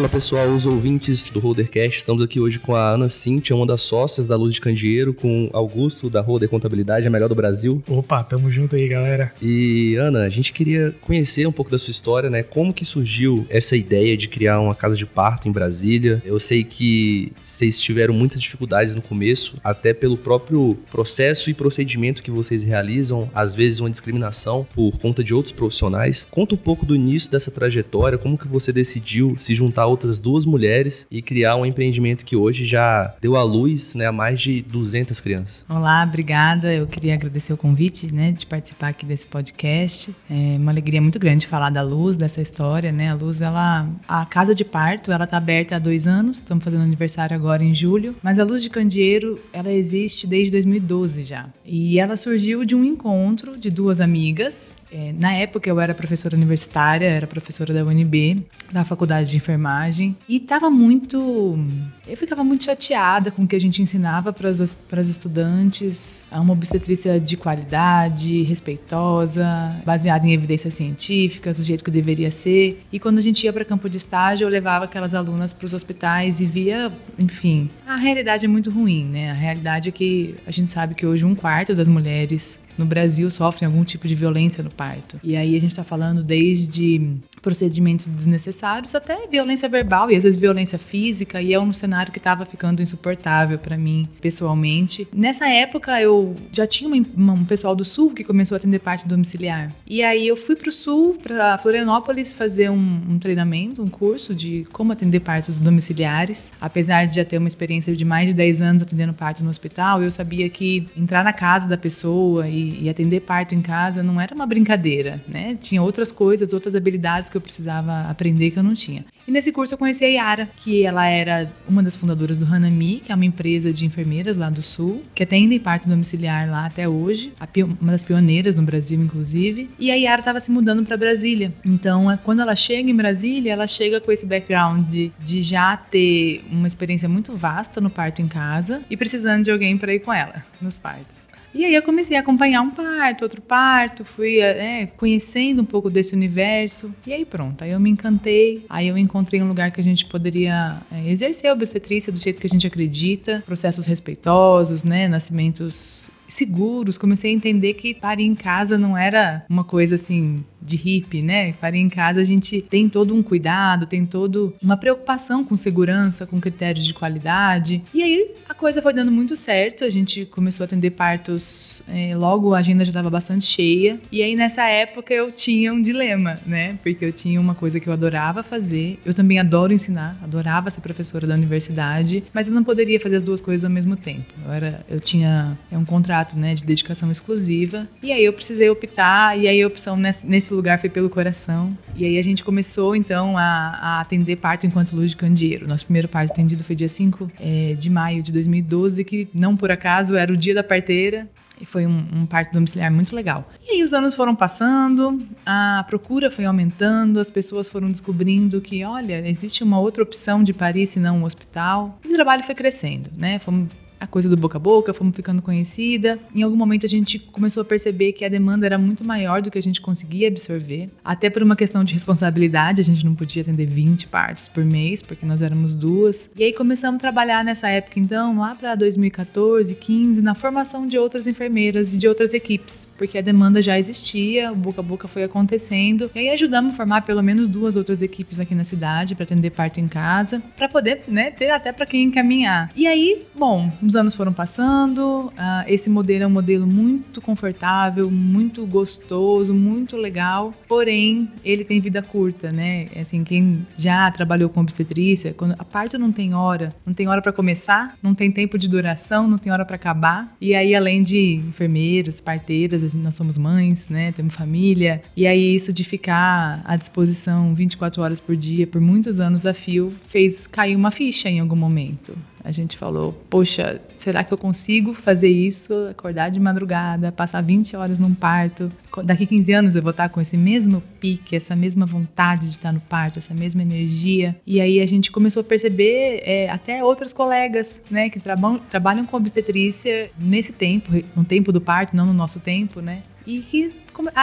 Fala pessoal, os ouvintes do Rodercast, estamos aqui hoje com a Ana Cintia, uma das sócias da Luz de Candeeiro, com Augusto da Roder Contabilidade, a melhor do Brasil. Opa, tamo junto aí, galera. E Ana, a gente queria conhecer um pouco da sua história, né? Como que surgiu essa ideia de criar uma casa de parto em Brasília? Eu sei que vocês tiveram muitas dificuldades no começo, até pelo próprio processo e procedimento que vocês realizam, às vezes uma discriminação por conta de outros profissionais. Conta um pouco do início dessa trajetória, como que você decidiu se juntar outras duas mulheres e criar um empreendimento que hoje já deu à luz né, a mais de 200 crianças. Olá, obrigada. Eu queria agradecer o convite né, de participar aqui desse podcast. É uma alegria muito grande falar da Luz, dessa história. Né? A Luz, ela, a casa de parto, ela está aberta há dois anos. Estamos fazendo aniversário agora em julho. Mas a Luz de Candeeiro, ela existe desde 2012 já. E ela surgiu de um encontro de duas amigas é, na época eu era professora universitária, era professora da UNB, da faculdade de enfermagem, e estava muito. Eu ficava muito chateada com o que a gente ensinava para as estudantes, uma obstetrícia de qualidade, respeitosa, baseada em evidências científicas, do jeito que deveria ser. E quando a gente ia para campo de estágio, eu levava aquelas alunas para os hospitais e via, enfim, a realidade é muito ruim, né? A realidade é que a gente sabe que hoje um quarto das mulheres no Brasil sofrem algum tipo de violência no parto. E aí a gente está falando desde procedimentos desnecessários até violência verbal e às vezes violência física e é um cenário que estava ficando insuportável para mim pessoalmente. Nessa época eu já tinha uma, um pessoal do sul que começou a atender parte domiciliar e aí eu fui para o sul, para Florianópolis fazer um, um, treinamento, um curso de como atender partos domiciliares. Apesar de já ter uma experiência de mais de 10 anos atendendo parto no hospital, eu sabia que entrar na casa da pessoa e e, atender parto em casa não era uma brincadeira, né? Tinha outras coisas, outras habilidades que eu precisava aprender que eu não tinha. E nesse curso eu conheci a Yara, que ela era uma das fundadoras do Hanami, que é uma empresa de enfermeiras lá do Sul, que atende parto domiciliar lá até hoje, uma das pioneiras no Brasil, inclusive. E a Yara estava se mudando para Brasília. Então, é, quando ela chega em Brasília, ela chega com esse background de, de já ter uma experiência muito vasta no parto em casa e precisando de alguém para ir com ela nos partos. E aí eu comecei a acompanhar um parto, outro parto, fui é, conhecendo um pouco desse universo. E aí pronto, aí eu me encantei. Aí eu encontrei um lugar que a gente poderia é, exercer a obstetrícia do jeito que a gente acredita, processos respeitosos, né, nascimentos seguros, comecei a entender que parir em casa não era uma coisa assim de hippie, né? Parir em casa a gente tem todo um cuidado, tem todo uma preocupação com segurança, com critérios de qualidade. E aí a coisa foi dando muito certo, a gente começou a atender partos, é, logo a agenda já estava bastante cheia. E aí nessa época eu tinha um dilema, né? Porque eu tinha uma coisa que eu adorava fazer, eu também adoro ensinar, adorava ser professora da universidade, mas eu não poderia fazer as duas coisas ao mesmo tempo. Eu era, eu tinha é um contrato né, de dedicação exclusiva. E aí eu precisei optar, e aí a opção nesse lugar foi pelo coração. E aí a gente começou então a, a atender parto enquanto luz de candeeiro. Nosso primeiro parto atendido foi dia 5 é, de maio de 2012, que não por acaso era o dia da parteira. E foi um, um, parto domiciliar muito legal. E aí os anos foram passando, a procura foi aumentando, as pessoas foram descobrindo que, olha, existe uma outra opção de parir senão um hospital. E o trabalho foi crescendo, né? Fomos a coisa do boca a boca, fomos ficando conhecida. Em algum momento a gente começou a perceber que a demanda era muito maior do que a gente conseguia absorver, até por uma questão de responsabilidade, a gente não podia atender 20 partos por mês, porque nós éramos duas. E aí começamos a trabalhar nessa época então, lá para 2014, 15, na formação de outras enfermeiras e de outras equipes, porque a demanda já existia, o boca a boca foi acontecendo. E aí ajudamos a formar pelo menos duas outras equipes aqui na cidade para atender parto em casa, para poder, né, ter até para quem encaminhar. E aí, bom, os anos foram passando, uh, esse modelo é um modelo muito confortável, muito gostoso, muito legal, porém ele tem vida curta, né? Assim, quem já trabalhou com obstetrícia, quando a parto não tem hora, não tem hora para começar, não tem tempo de duração, não tem hora para acabar. E aí, além de enfermeiras, parteiras, nós somos mães, né? Temos família. E aí, isso de ficar à disposição 24 horas por dia, por muitos anos a fio, fez cair uma ficha em algum momento. A gente falou, poxa, será que eu consigo fazer isso? Acordar de madrugada, passar 20 horas num parto. Daqui 15 anos eu vou estar com esse mesmo pique, essa mesma vontade de estar no parto, essa mesma energia. E aí a gente começou a perceber é, até outras colegas, né, que trabam, trabalham com obstetrícia nesse tempo, no tempo do parto, não no nosso tempo, né? E que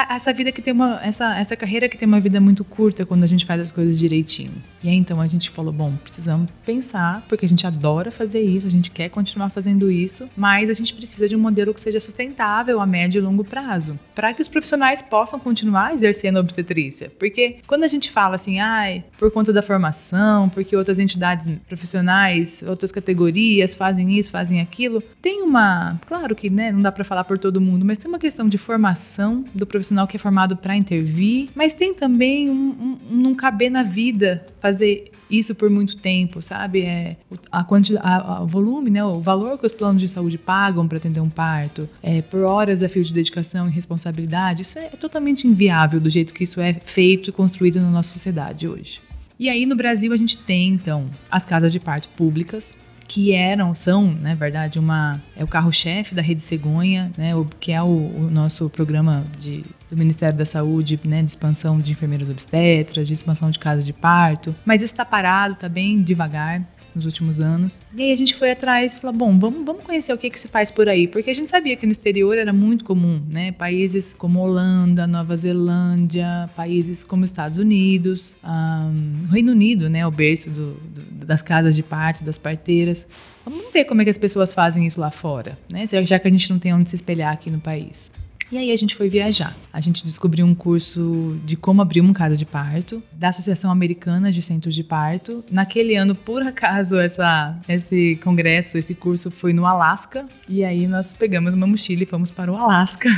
essa vida que tem uma essa essa carreira que tem uma vida muito curta quando a gente faz as coisas direitinho. E aí então a gente falou, bom, precisamos pensar, porque a gente adora fazer isso, a gente quer continuar fazendo isso, mas a gente precisa de um modelo que seja sustentável a médio e longo prazo, para que os profissionais possam continuar exercendo obstetrícia. Porque quando a gente fala assim, ai, por conta da formação, porque outras entidades profissionais, outras categorias fazem isso, fazem aquilo, tem uma, claro que, né, não dá para falar por todo mundo, mas tem uma questão de formação do profissional que é formado para intervir, mas tem também um, um, um não caber na vida fazer isso por muito tempo, sabe? É, a quantidade, o volume, né? O valor que os planos de saúde pagam para atender um parto, é, por horas a fio de dedicação e responsabilidade, isso é totalmente inviável do jeito que isso é feito e construído na nossa sociedade hoje. E aí no Brasil a gente tem então as casas de parto públicas, que eram, são, na né, verdade, uma é o carro-chefe da Rede Cegonha, né, o, que é o, o, nosso programa de, do Ministério da Saúde, né, de expansão de enfermeiras obstetras, de expansão de casas de parto. Mas isso está parado, está bem devagar nos últimos anos. E aí a gente foi atrás e falou, bom, vamos, vamos conhecer o que, que se faz por aí, porque a gente sabia que no exterior era muito comum, né? Países como Holanda, Nova Zelândia, países como Estados Unidos, um, Reino Unido, né? O berço do, do, das casas de parto, das parteiras. Vamos ver como é que as pessoas fazem isso lá fora, né? Já que a gente não tem onde se espelhar aqui no país. E aí a gente foi viajar. A gente descobriu um curso de como abrir uma casa de parto da Associação Americana de Centros de Parto. Naquele ano, por acaso, essa, esse congresso, esse curso foi no Alasca. E aí nós pegamos uma mochila e fomos para o Alasca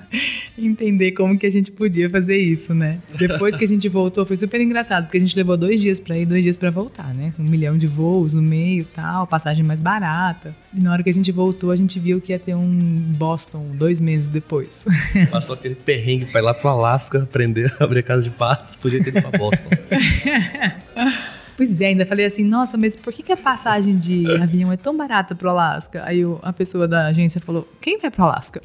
entender como que a gente podia fazer isso, né? Depois que a gente voltou, foi super engraçado, porque a gente levou dois dias para ir, dois dias para voltar, né? Um milhão de voos no meio, tal, passagem mais barata. E na hora que a gente voltou, a gente viu que ia ter um Boston dois meses depois. Passou aquele perrengue pra ir lá pro Alasca aprender a abrir casa de pato. Podia ter ido pra Boston. Pois é, ainda falei assim, nossa, mas por que, que a passagem de avião é tão barata pro Alasca? Aí a pessoa da agência falou, quem vai pro Alasca?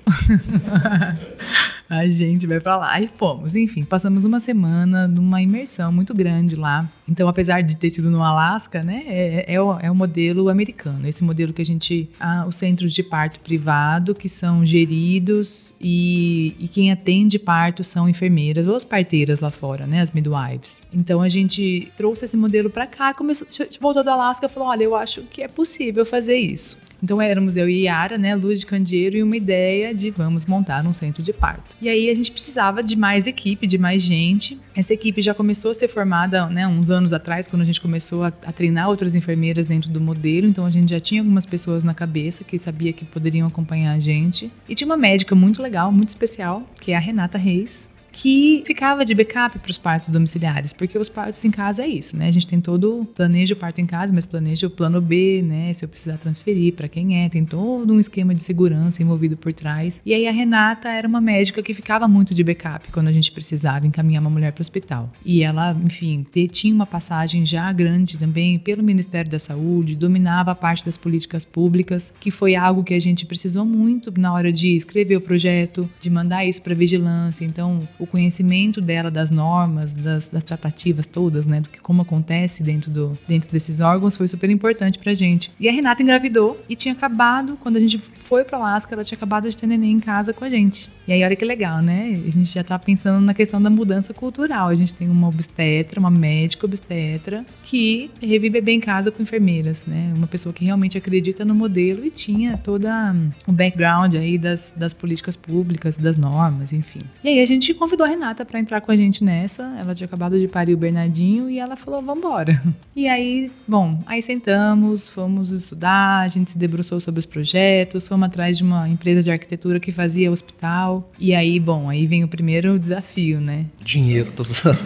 a gente vai para lá. E fomos. Enfim, passamos uma semana numa imersão muito grande lá. Então, apesar de ter sido no Alasca, né, é, é, o, é o modelo americano. Esse modelo que a gente. Ah, os centros de parto privado, que são geridos e, e quem atende parto são enfermeiras ou as parteiras lá fora, né, as midwives. Então, a gente trouxe esse modelo para cá, começou, voltou do Alasca e falou: olha, eu acho que é possível fazer isso. Então éramos eu e Yara, né, Luz de Candeeiro, e uma ideia de vamos montar um centro de parto. E aí a gente precisava de mais equipe, de mais gente. Essa equipe já começou a ser formada, né, uns anos atrás, quando a gente começou a, a treinar outras enfermeiras dentro do modelo. Então a gente já tinha algumas pessoas na cabeça que sabia que poderiam acompanhar a gente. E tinha uma médica muito legal, muito especial, que é a Renata Reis, que ficava de backup para os partos domiciliares, porque os partos em casa é isso, né? A gente tem todo planeja o parto em casa, mas planeja o plano B, né? Se eu precisar transferir para quem é, tem todo um esquema de segurança envolvido por trás. E aí a Renata era uma médica que ficava muito de backup quando a gente precisava encaminhar uma mulher para o hospital. E ela, enfim, tinha uma passagem já grande também pelo Ministério da Saúde, dominava a parte das políticas públicas, que foi algo que a gente precisou muito na hora de escrever o projeto, de mandar isso para vigilância. Então, o conhecimento dela das normas, das, das tratativas todas, né, do que como acontece dentro, do, dentro desses órgãos foi super importante pra gente. E a Renata engravidou e tinha acabado, quando a gente foi para Alaska, ela tinha acabado de ter neném em casa com a gente. E aí olha que legal, né? A gente já tá pensando na questão da mudança cultural. A gente tem uma obstetra, uma médica obstetra que revive bebê em casa com enfermeiras, né? Uma pessoa que realmente acredita no modelo e tinha toda o background aí das, das políticas públicas, das normas, enfim. E aí a gente convidou convidou a Renata para entrar com a gente nessa. Ela tinha acabado de parir o Bernardinho e ela falou: "Vambora". E aí, bom, aí sentamos, fomos estudar, a gente se debruçou sobre os projetos, fomos atrás de uma empresa de arquitetura que fazia hospital. E aí, bom, aí vem o primeiro desafio, né? Dinheiro, tô...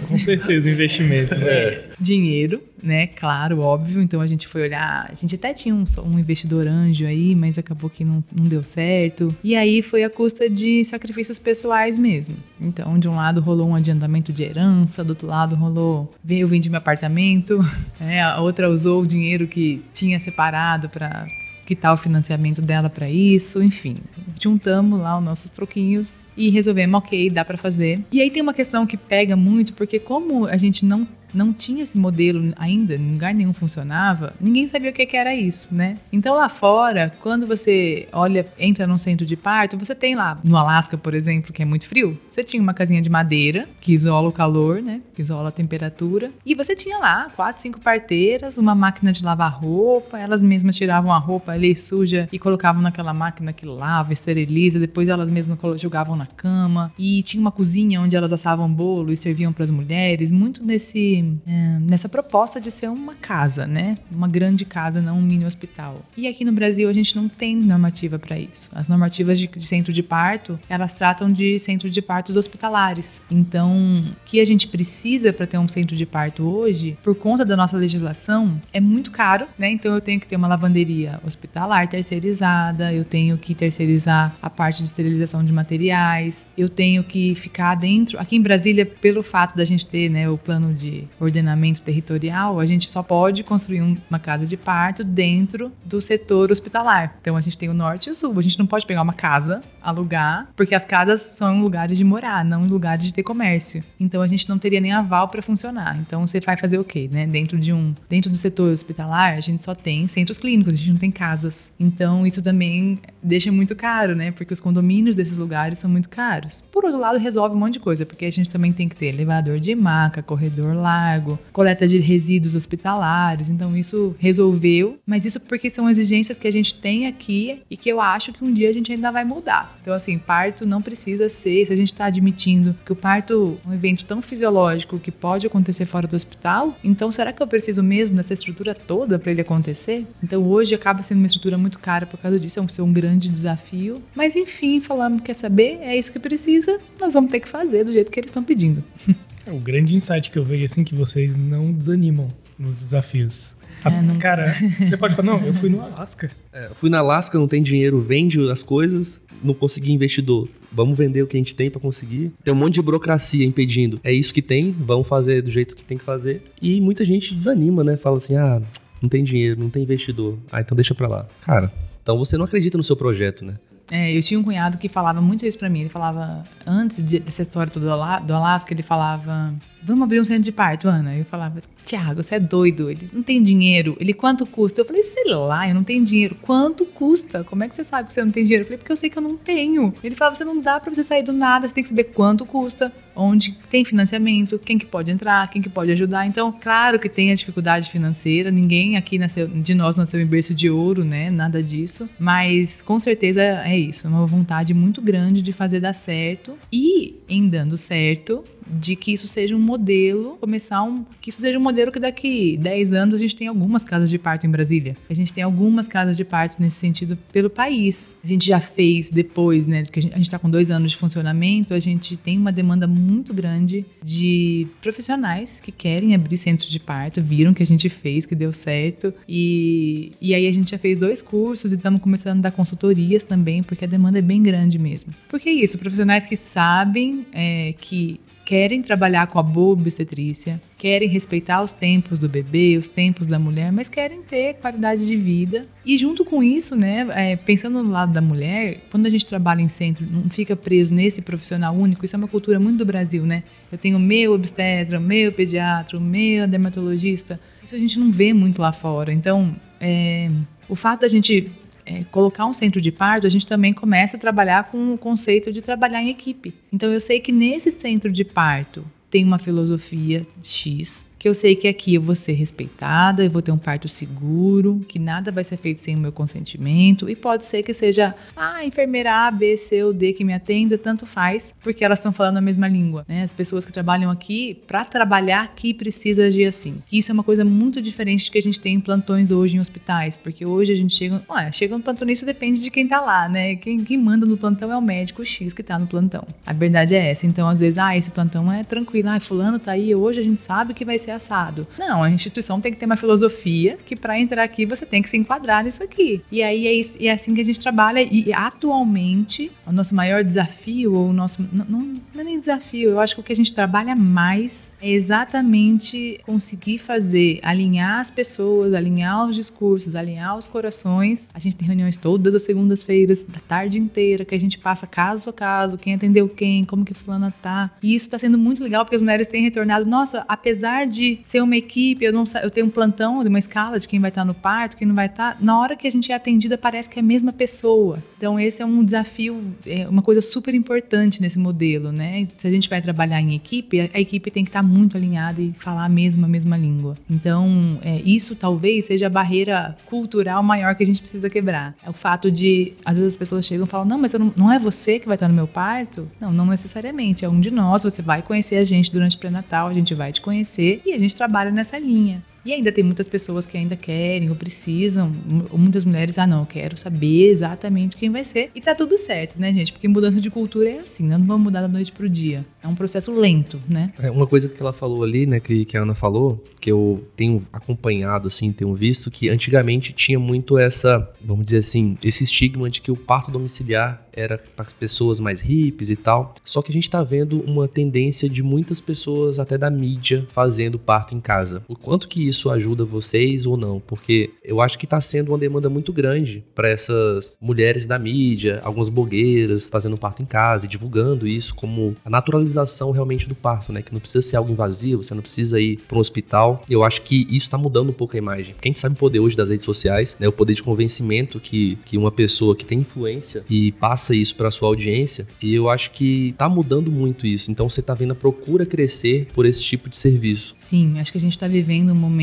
com certeza, investimento, né? É. Dinheiro, né? Claro, óbvio. Então a gente foi olhar. A gente até tinha um, um investidor anjo aí, mas acabou que não, não deu certo. E aí foi a custa de sacrifícios pessoais mesmo. Então, de um lado rolou um adiantamento de herança, do outro lado rolou. Eu vendi meu apartamento, é, a outra usou o dinheiro que tinha separado para quitar o financiamento dela para isso, enfim. Juntamos lá os nossos troquinhos e resolvemos, ok, dá para fazer. E aí tem uma questão que pega muito, porque como a gente não não tinha esse modelo ainda, em lugar nenhum funcionava, ninguém sabia o que, era isso, né? Então lá fora, quando você olha, entra num centro de parto, você tem lá, no Alasca, por exemplo, que é muito frio, você tinha uma casinha de madeira que isola o calor, né? Que isola a temperatura. E você tinha lá quatro, cinco parteiras, uma máquina de lavar roupa, elas mesmas tiravam a roupa ali suja e colocavam naquela máquina que lava, esteriliza, depois elas mesmas jogavam na cama. E tinha uma cozinha onde elas assavam bolo e serviam para as mulheres, muito nesse é, nessa proposta de ser uma casa, né? Uma grande casa, não um mini hospital. E aqui no Brasil a gente não tem normativa para isso. As normativas de, de centro de parto, elas tratam de centro de parto partos hospitalares. Então, o que a gente precisa para ter um centro de parto hoje, por conta da nossa legislação, é muito caro, né? Então eu tenho que ter uma lavanderia hospitalar terceirizada, eu tenho que terceirizar a parte de esterilização de materiais, eu tenho que ficar dentro. Aqui em Brasília, pelo fato da gente ter né, o plano de ordenamento territorial, a gente só pode construir uma casa de parto dentro do setor hospitalar. Então a gente tem o norte e o sul. A gente não pode pegar uma casa, alugar, porque as casas são lugares de morar, não lugares de ter comércio. Então a gente não teria nem aval para funcionar. Então você vai fazer o quê, né? Dentro de um, dentro do setor hospitalar, a gente só tem centros clínicos, a gente não tem casas. Então isso também deixa muito caro, né? Porque os condomínios desses lugares são muito caros. Por outro lado, resolve um monte de coisa, porque a gente também tem que ter elevador de maca, corredor largo, coleta de resíduos hospitalares. Então isso resolveu, mas isso porque são exigências que a gente tem aqui e que eu acho que um dia a gente ainda vai mudar. Então assim, parto não precisa ser, se a gente está admitindo que o parto é um evento tão fisiológico que pode acontecer fora do hospital, então será que eu preciso mesmo dessa estrutura toda para ele acontecer? Então hoje acaba sendo uma estrutura muito cara por causa disso, é um, um grande desafio. Mas enfim, falamos, quer saber? É isso que precisa, nós vamos ter que fazer do jeito que eles estão pedindo. É o grande insight que eu vejo assim que vocês não desanimam nos desafios. É, não... Cara, você pode falar, não, eu fui no Alasca. É, fui na Alasca, não tem dinheiro, vende as coisas, não consegui investidor. Vamos vender o que a gente tem para conseguir. Tem um monte de burocracia impedindo. É isso que tem, vamos fazer do jeito que tem que fazer. E muita gente desanima, né? Fala assim: ah, não tem dinheiro, não tem investidor. Ah, então deixa pra lá. Cara, então você não acredita no seu projeto, né? É, eu tinha um cunhado que falava muito isso para mim. Ele falava, antes de, dessa história toda do Alasca, ele falava: Vamos abrir um centro de parto, Ana? Eu falava: Tiago, você é doido. Ele não tem dinheiro. Ele, quanto custa? Eu falei: Sei lá, eu não tenho dinheiro. Quanto custa? Como é que você sabe que você não tem dinheiro? Eu falei: Porque eu sei que eu não tenho. Ele falava: Você não dá para você sair do nada, você tem que saber quanto custa, onde tem financiamento, quem que pode entrar, quem que pode ajudar. Então, claro que tem a dificuldade financeira. Ninguém aqui nasceu, de nós nasceu em berço de ouro, né? Nada disso. Mas com certeza é isso, é uma vontade muito grande de fazer dar certo e em dando certo, de que isso seja um modelo, começar um. que isso seja um modelo que daqui 10 anos a gente tem algumas casas de parto em Brasília. A gente tem algumas casas de parto nesse sentido pelo país. A gente já fez depois, né? Que a gente está com dois anos de funcionamento, a gente tem uma demanda muito grande de profissionais que querem abrir centros de parto, viram que a gente fez, que deu certo. E, e aí a gente já fez dois cursos e estamos começando a dar consultorias também, porque a demanda é bem grande mesmo. Porque é isso, profissionais que sabem é, que querem trabalhar com a boa obstetrícia, querem respeitar os tempos do bebê, os tempos da mulher, mas querem ter qualidade de vida. E junto com isso, né, é, pensando no lado da mulher, quando a gente trabalha em centro, não fica preso nesse profissional único, isso é uma cultura muito do Brasil, né? Eu tenho meu obstetra, meu pediatra, meu dermatologista. Isso a gente não vê muito lá fora. Então, é, o fato da gente é, colocar um centro de parto, a gente também começa a trabalhar com o conceito de trabalhar em equipe. Então eu sei que nesse centro de parto tem uma filosofia X, que eu sei que aqui eu vou ser respeitada, eu vou ter um parto seguro, que nada vai ser feito sem o meu consentimento, e pode ser que seja a enfermeira A, B, C ou D que me atenda, tanto faz, porque elas estão falando a mesma língua. Né? As pessoas que trabalham aqui, para trabalhar aqui, precisa agir assim. E isso é uma coisa muito diferente do que a gente tem em plantões hoje em hospitais, porque hoje a gente chega. Ué, chega no plantonista depende de quem tá lá, né? Quem, quem manda no plantão é o médico X que tá no plantão. A verdade é essa. Então, às vezes, ah, esse plantão é tranquilo, ah, fulano tá aí, hoje a gente sabe que vai ser ser assado. Não, a instituição tem que ter uma filosofia que para entrar aqui você tem que se enquadrar nisso aqui. E aí é, isso, é assim que a gente trabalha. E atualmente, o nosso maior desafio, ou o nosso. Não, não, não é nem desafio, eu acho que o que a gente trabalha mais é exatamente conseguir fazer, alinhar as pessoas, alinhar os discursos, alinhar os corações. A gente tem reuniões todas as segundas-feiras, da tarde inteira, que a gente passa caso a caso, quem atendeu quem, como que fulana tá. E isso está sendo muito legal porque as mulheres têm retornado. Nossa, apesar de de ser uma equipe, eu não eu tenho um plantão, uma escala de quem vai estar no parto, quem não vai estar. Na hora que a gente é atendida, parece que é a mesma pessoa. Então, esse é um desafio, é uma coisa super importante nesse modelo, né? Se a gente vai trabalhar em equipe, a, equipe tem que estar muito alinhada e falar a mesma, a mesma língua. Então, é, isso talvez seja a barreira cultural maior que a gente precisa quebrar. É o fato de, às vezes as pessoas chegam e falam, não, mas não, não é você que vai estar no meu parto? Não, não necessariamente. É um de nós. Você vai conhecer a gente durante o pré-natal, a gente vai te conhecer e a gente trabalha nessa linha. E ainda tem muitas pessoas que ainda querem ou precisam, muitas mulheres, ah, não, eu quero saber exatamente quem vai ser. E tá tudo certo, né, gente? Porque mudança de cultura é assim, né? não vamos mudar da noite pro dia. É um processo lento, né? É uma coisa que ela falou ali, né, que, que a Ana falou, que eu tenho acompanhado, assim, tenho visto, que antigamente tinha muito essa, vamos dizer assim, esse estigma de que o parto domiciliar era para pessoas mais hippies e tal. Só que a gente tá vendo uma tendência de muitas pessoas, até da mídia, fazendo parto em casa. O quanto que isso ajuda vocês ou não? Porque eu acho que tá sendo uma demanda muito grande para essas mulheres da mídia, algumas blogueiras fazendo parto em casa e divulgando isso como a naturalização realmente do parto, né? Que não precisa ser algo invasivo, você não precisa ir para um hospital. Eu acho que isso está mudando um pouco a imagem. Quem sabe o poder hoje das redes sociais, né? O poder de convencimento que, que uma pessoa que tem influência e passa isso para sua audiência e eu acho que tá mudando muito isso. Então você tá vendo a procura crescer por esse tipo de serviço. Sim, acho que a gente está vivendo um momento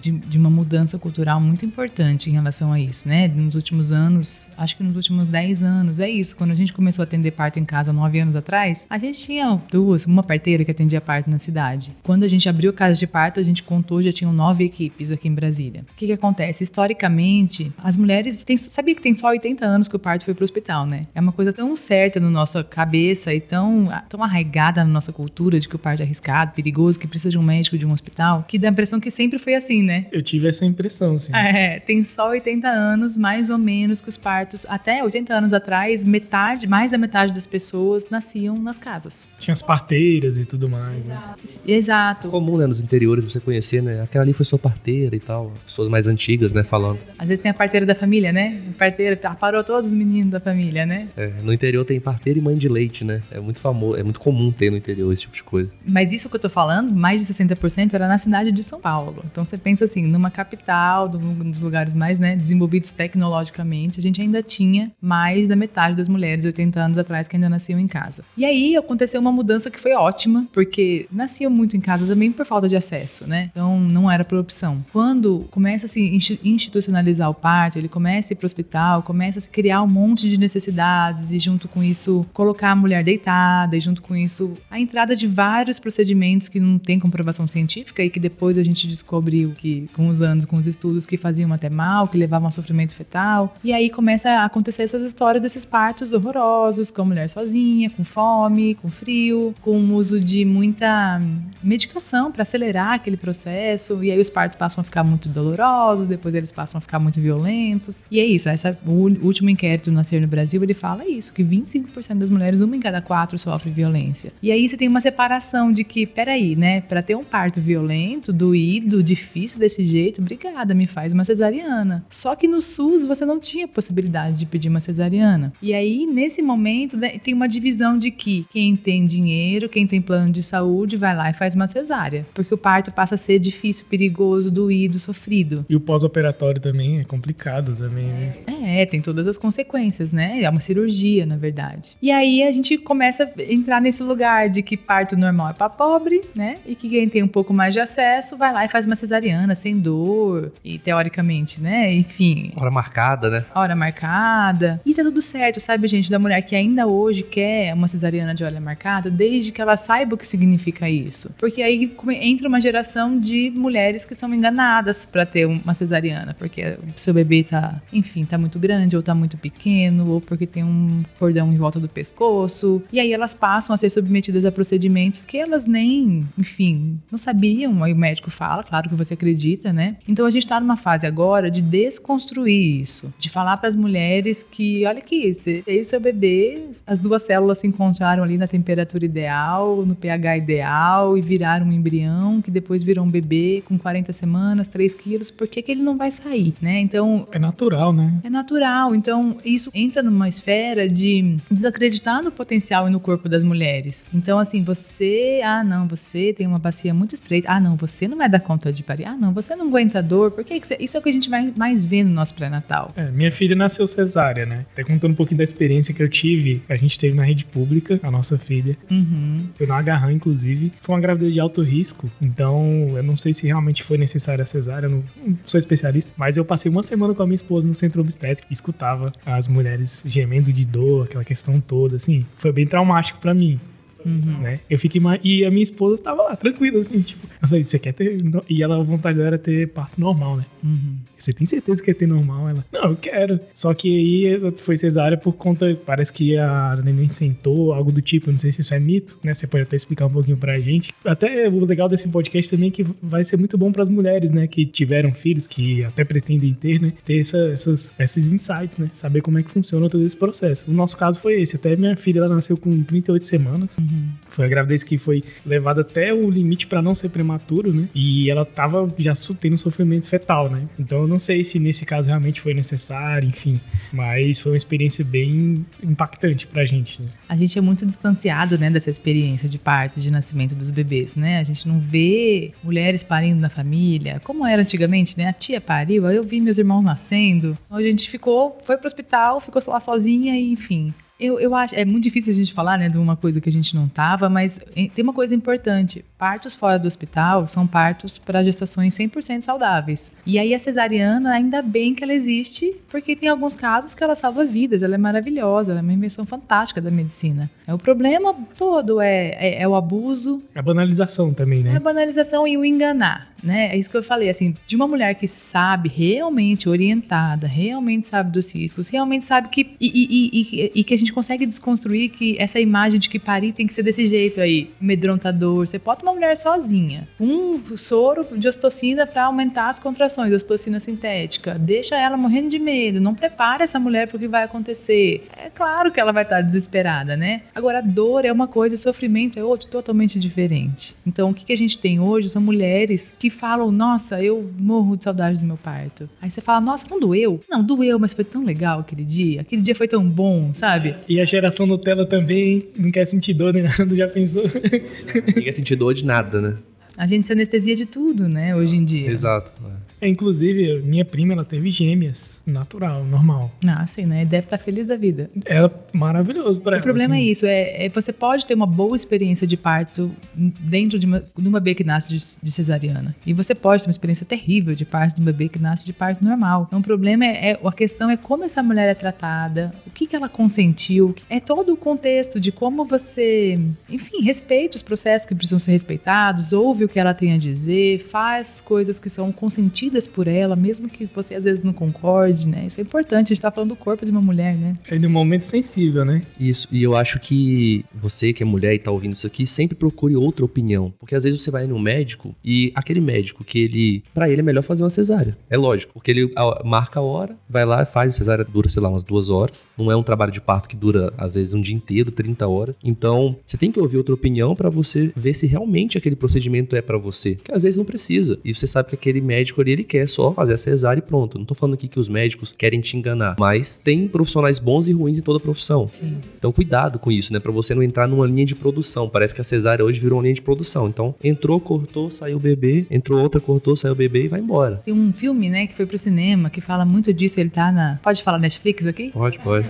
de, de, uma mudança cultural muito importante em relação a isso, né? Nos últimos anos, acho que nos últimos 10 anos, é isso. Quando a gente começou a atender parto em casa 9 anos atrás, a gente tinha duas, uma parteira que atendia parto na cidade. Quando a gente abriu casa de parto, a gente contou, já tinham nove equipes aqui em Brasília. O que, que acontece? Historicamente, as mulheres. Tem, sabia que tem só 80 anos que o parto foi pro hospital, né? né? É uma coisa tão certa na nossa cabeça e tão, tão arraigada na nossa cultura de que o parto é arriscado, perigoso, que precisa de um médico, de um hospital, que dá a impressão que sempre foi assim, né? Eu tive essa impressão, sim. É, tem só 80 anos, mais ou menos, que os partos, até 80 anos atrás, metade, mais da metade das pessoas nasciam nas casas. Tinha as parteiras e tudo mais, né? Exato. Comum, né, nos interiores você conhecer, né? Aquela ali foi sua parteira e tal, pessoas mais antigas, né, falando. Às vezes tem a parteira da família, né? A parteira, parou todos os meninos da família, né? É, no interior tem parteira e mãe de leite, né? É muito famoso, é muito comum ter no interior esse tipo de coisa. Mas isso que eu tô falando, mais de 60% era na cidade de São Paulo. Então você pensa assim, numa capital, um dos lugares mais né, desenvolvidos tecnologicamente, a gente ainda tinha mais da metade das mulheres de 80 anos atrás que ainda nasciam em casa. E aí aconteceu uma mudança que foi ótima, porque nasciam muito em casa também por falta de acesso, né? Então não era por opção. Quando começa a se institucionalizar o parto, ele começa a ir para o hospital, começa a se criar um monte de necessidades e junto com isso colocar a mulher deitada e junto com isso a entrada de vários procedimentos que não tem comprovação científica e que depois a gente descobriu que com os anos, com os estudos que faziam até mal, que levavam a sofrimento fetal. E aí começa a acontecer essas histórias desses partos horrorosos, com a mulher sozinha, com fome, com frio, com o uso de muita medicação para acelerar aquele processo. E aí os partos passam a ficar muito dolorosos, depois eles passam a ficar muito violentos. E é isso, essa, o último inquérito do Nascer no Brasil, ele fala fala isso, que 25% das mulheres, uma em cada quatro, sofre violência. E aí você tem uma separação de que, peraí, né, para ter um parto violento, doído, difícil desse jeito, obrigada, me faz uma cesariana. Só que no SUS você não tinha possibilidade de pedir uma cesariana. E aí, nesse momento, né, tem uma divisão de que quem tem dinheiro, quem tem plano de saúde, vai lá e faz uma cesárea. Porque o parto passa a ser difícil, perigoso, doído, sofrido. E o pós-operatório também é complicado também, né? É, tem todas as consequências, né? É uma cirurgia cirurgia, na verdade. E aí a gente começa a entrar nesse lugar de que parto normal é para pobre, né? E que quem tem um pouco mais de acesso vai lá e faz uma cesariana sem dor e teoricamente, né? Enfim. Hora marcada, né? Hora marcada. E tá tudo certo, sabe, gente, da mulher que ainda hoje quer uma cesariana de hora marcada, desde que ela saiba o que significa isso. Porque aí entra uma geração de mulheres que são enganadas para ter uma cesariana, porque o seu bebê tá, enfim, tá muito grande ou tá muito pequeno ou porque tem um cordão em volta do pescoço. E aí elas passam a ser submetidas a procedimentos que elas nem, enfim, não sabiam. Aí o médico fala fala, claro que você acredita, né? Então a gente está numa fase agora de desconstruir isso, de falar para as mulheres que, olha aqui, você fez seu bebê, as duas células se encontraram ali na temperatura ideal, no pH ideal e viraram um embrião que depois virou um bebê com 40 semanas, 3 quilos, por que, que ele não vai sair, né? Então... É natural, né? É natural. Então isso entra numa esfera de desacreditar no potencial e no corpo das mulheres. Então assim, você, ah não, você tem uma bacia muito estreita, ah não, você não vai dar conta de parir, ah não, você não aguenta dor, por que, que você... Isso é o que a gente vai mais vê no nosso pré-natal. É, minha filha nasceu cesárea, né? Até contando um pouquinho da experiência que eu tive, a gente teve na rede pública, a nossa filha. Uhum. Foi no agarrão, inclusive. Foi uma gravidez de alto risco, então eu não sei se realmente foi necessária a cesárea, eu não, não sou especialista, mas eu passei uma semana com a minha esposa no centro obstétrico e escutava as mulheres gemendo de dor, aquela questão toda, assim. Foi bem traumático para mim. Uhum. Né? Eu fiquei e a minha esposa tava lá, tranquila, assim, tipo, eu falei, você quer ter. E ela, a vontade dela era ter parto normal, né? Uhum. Você tem certeza que quer ter normal? Ela, não, eu quero. Só que aí foi cesárea por conta, parece que a neném sentou, algo do tipo, não sei se isso é mito, né? Você pode até explicar um pouquinho pra gente. Até o legal desse podcast também é que vai ser muito bom para as mulheres, né? Que tiveram filhos, que até pretendem ter, né? Ter essa, essas, esses insights, né? Saber como é que funciona todo esse processo. O nosso caso foi esse. Até minha filha, ela nasceu com 38 semanas. Uhum. Foi a gravidez que foi levada até o limite para não ser prematuro, né? E ela tava já tendo sofrimento fetal, né? Então eu não sei se nesse caso realmente foi necessário, enfim. Mas foi uma experiência bem impactante pra gente. Né? A gente é muito distanciado, né, dessa experiência de parto, de nascimento dos bebês, né? A gente não vê mulheres parindo na família, como era antigamente, né? A tia pariu, eu vi meus irmãos nascendo. A gente ficou, foi pro hospital, ficou lá sozinha e, enfim, eu, eu acho, é muito difícil a gente falar, né, de uma coisa que a gente não tava, mas tem uma coisa importante. Partos fora do hospital são partos para gestações 100% saudáveis. E aí a cesariana, ainda bem que ela existe, porque tem alguns casos que ela salva vidas, ela é maravilhosa, ela é uma invenção fantástica da medicina. É o problema todo é, é, é o abuso. A banalização também, né? É a banalização e o enganar né? É isso que eu falei, assim, de uma mulher que sabe, realmente orientada, realmente sabe dos riscos, realmente sabe que. E, e, e, e, que a gente consegue desconstruir que essa imagem de que parir tem que ser desse jeito aí, medrontador. Você pode uma mulher sozinha, um soro de ostocina para aumentar as contrações, ostocina sintética, deixa ela morrendo de medo, não prepara essa mulher para o que vai acontecer. É claro que ela vai estar desesperada, né? Agora, dor é uma coisa, sofrimento é outro, totalmente diferente. Então, o que, que a gente tem hoje são mulheres que falam, nossa, eu morro de saudade do meu parto. Aí você fala, nossa, não doeu? Não, doeu, mas foi tão legal aquele dia. Aquele dia foi tão bom, sabe? E a geração Nutella também não quer sentir dor nem nada, já pensou? Não quer sentir dor de nada, né? A gente se anestesia de tudo, né, hoje em dia. Exato. É, inclusive, minha prima, ela teve gêmeas, natural, normal. Ah, sim, né? Deve estar feliz da vida. É maravilhoso para ela. O problema assim. é isso, é, é, você pode ter uma boa experiência de parto dentro de uma, de uma bebê que nasce de, de, cesariana. E você pode ter uma experiência terrível de parto de um bebê que nasce de parto normal. Então, o problema é, é, a questão é como essa mulher é tratada, o que, que ela consentiu, é todo o contexto de como você, enfim, respeita os processos que precisam ser respeitados, ouve o que ela tem a dizer, faz coisas que são consentidas por ela, mesmo que você às vezes não concorde, né? Isso é importante, a gente tá falando do corpo de uma mulher, né? É de um momento sensível, né? Isso, e eu acho que você que é mulher e tá ouvindo isso aqui, sempre procure outra opinião. Porque às vezes você vai no médico e aquele médico que ele, para ele é melhor fazer uma cesárea. É lógico, porque ele marca a hora, vai lá, faz a cesárea, dura, sei lá, umas duas horas. Não é um trabalho de parto que dura, às vezes, um dia inteiro, 30 horas. Então, você tem que ouvir outra opinião para você ver se realmente aquele procedimento é para você. Que às vezes não precisa. E você sabe que aquele médico ali, ele ele quer só fazer a cesárea e pronto. Não tô falando aqui que os médicos querem te enganar, mas tem profissionais bons e ruins em toda profissão. Sim. Então cuidado com isso, né? Pra você não entrar numa linha de produção. Parece que a cesárea hoje virou uma linha de produção. Então entrou, cortou, saiu o bebê, entrou outra, cortou, saiu o bebê e vai embora. Tem um filme, né, que foi pro cinema que fala muito disso. Ele tá na. Pode falar Netflix aqui? Pode, pode.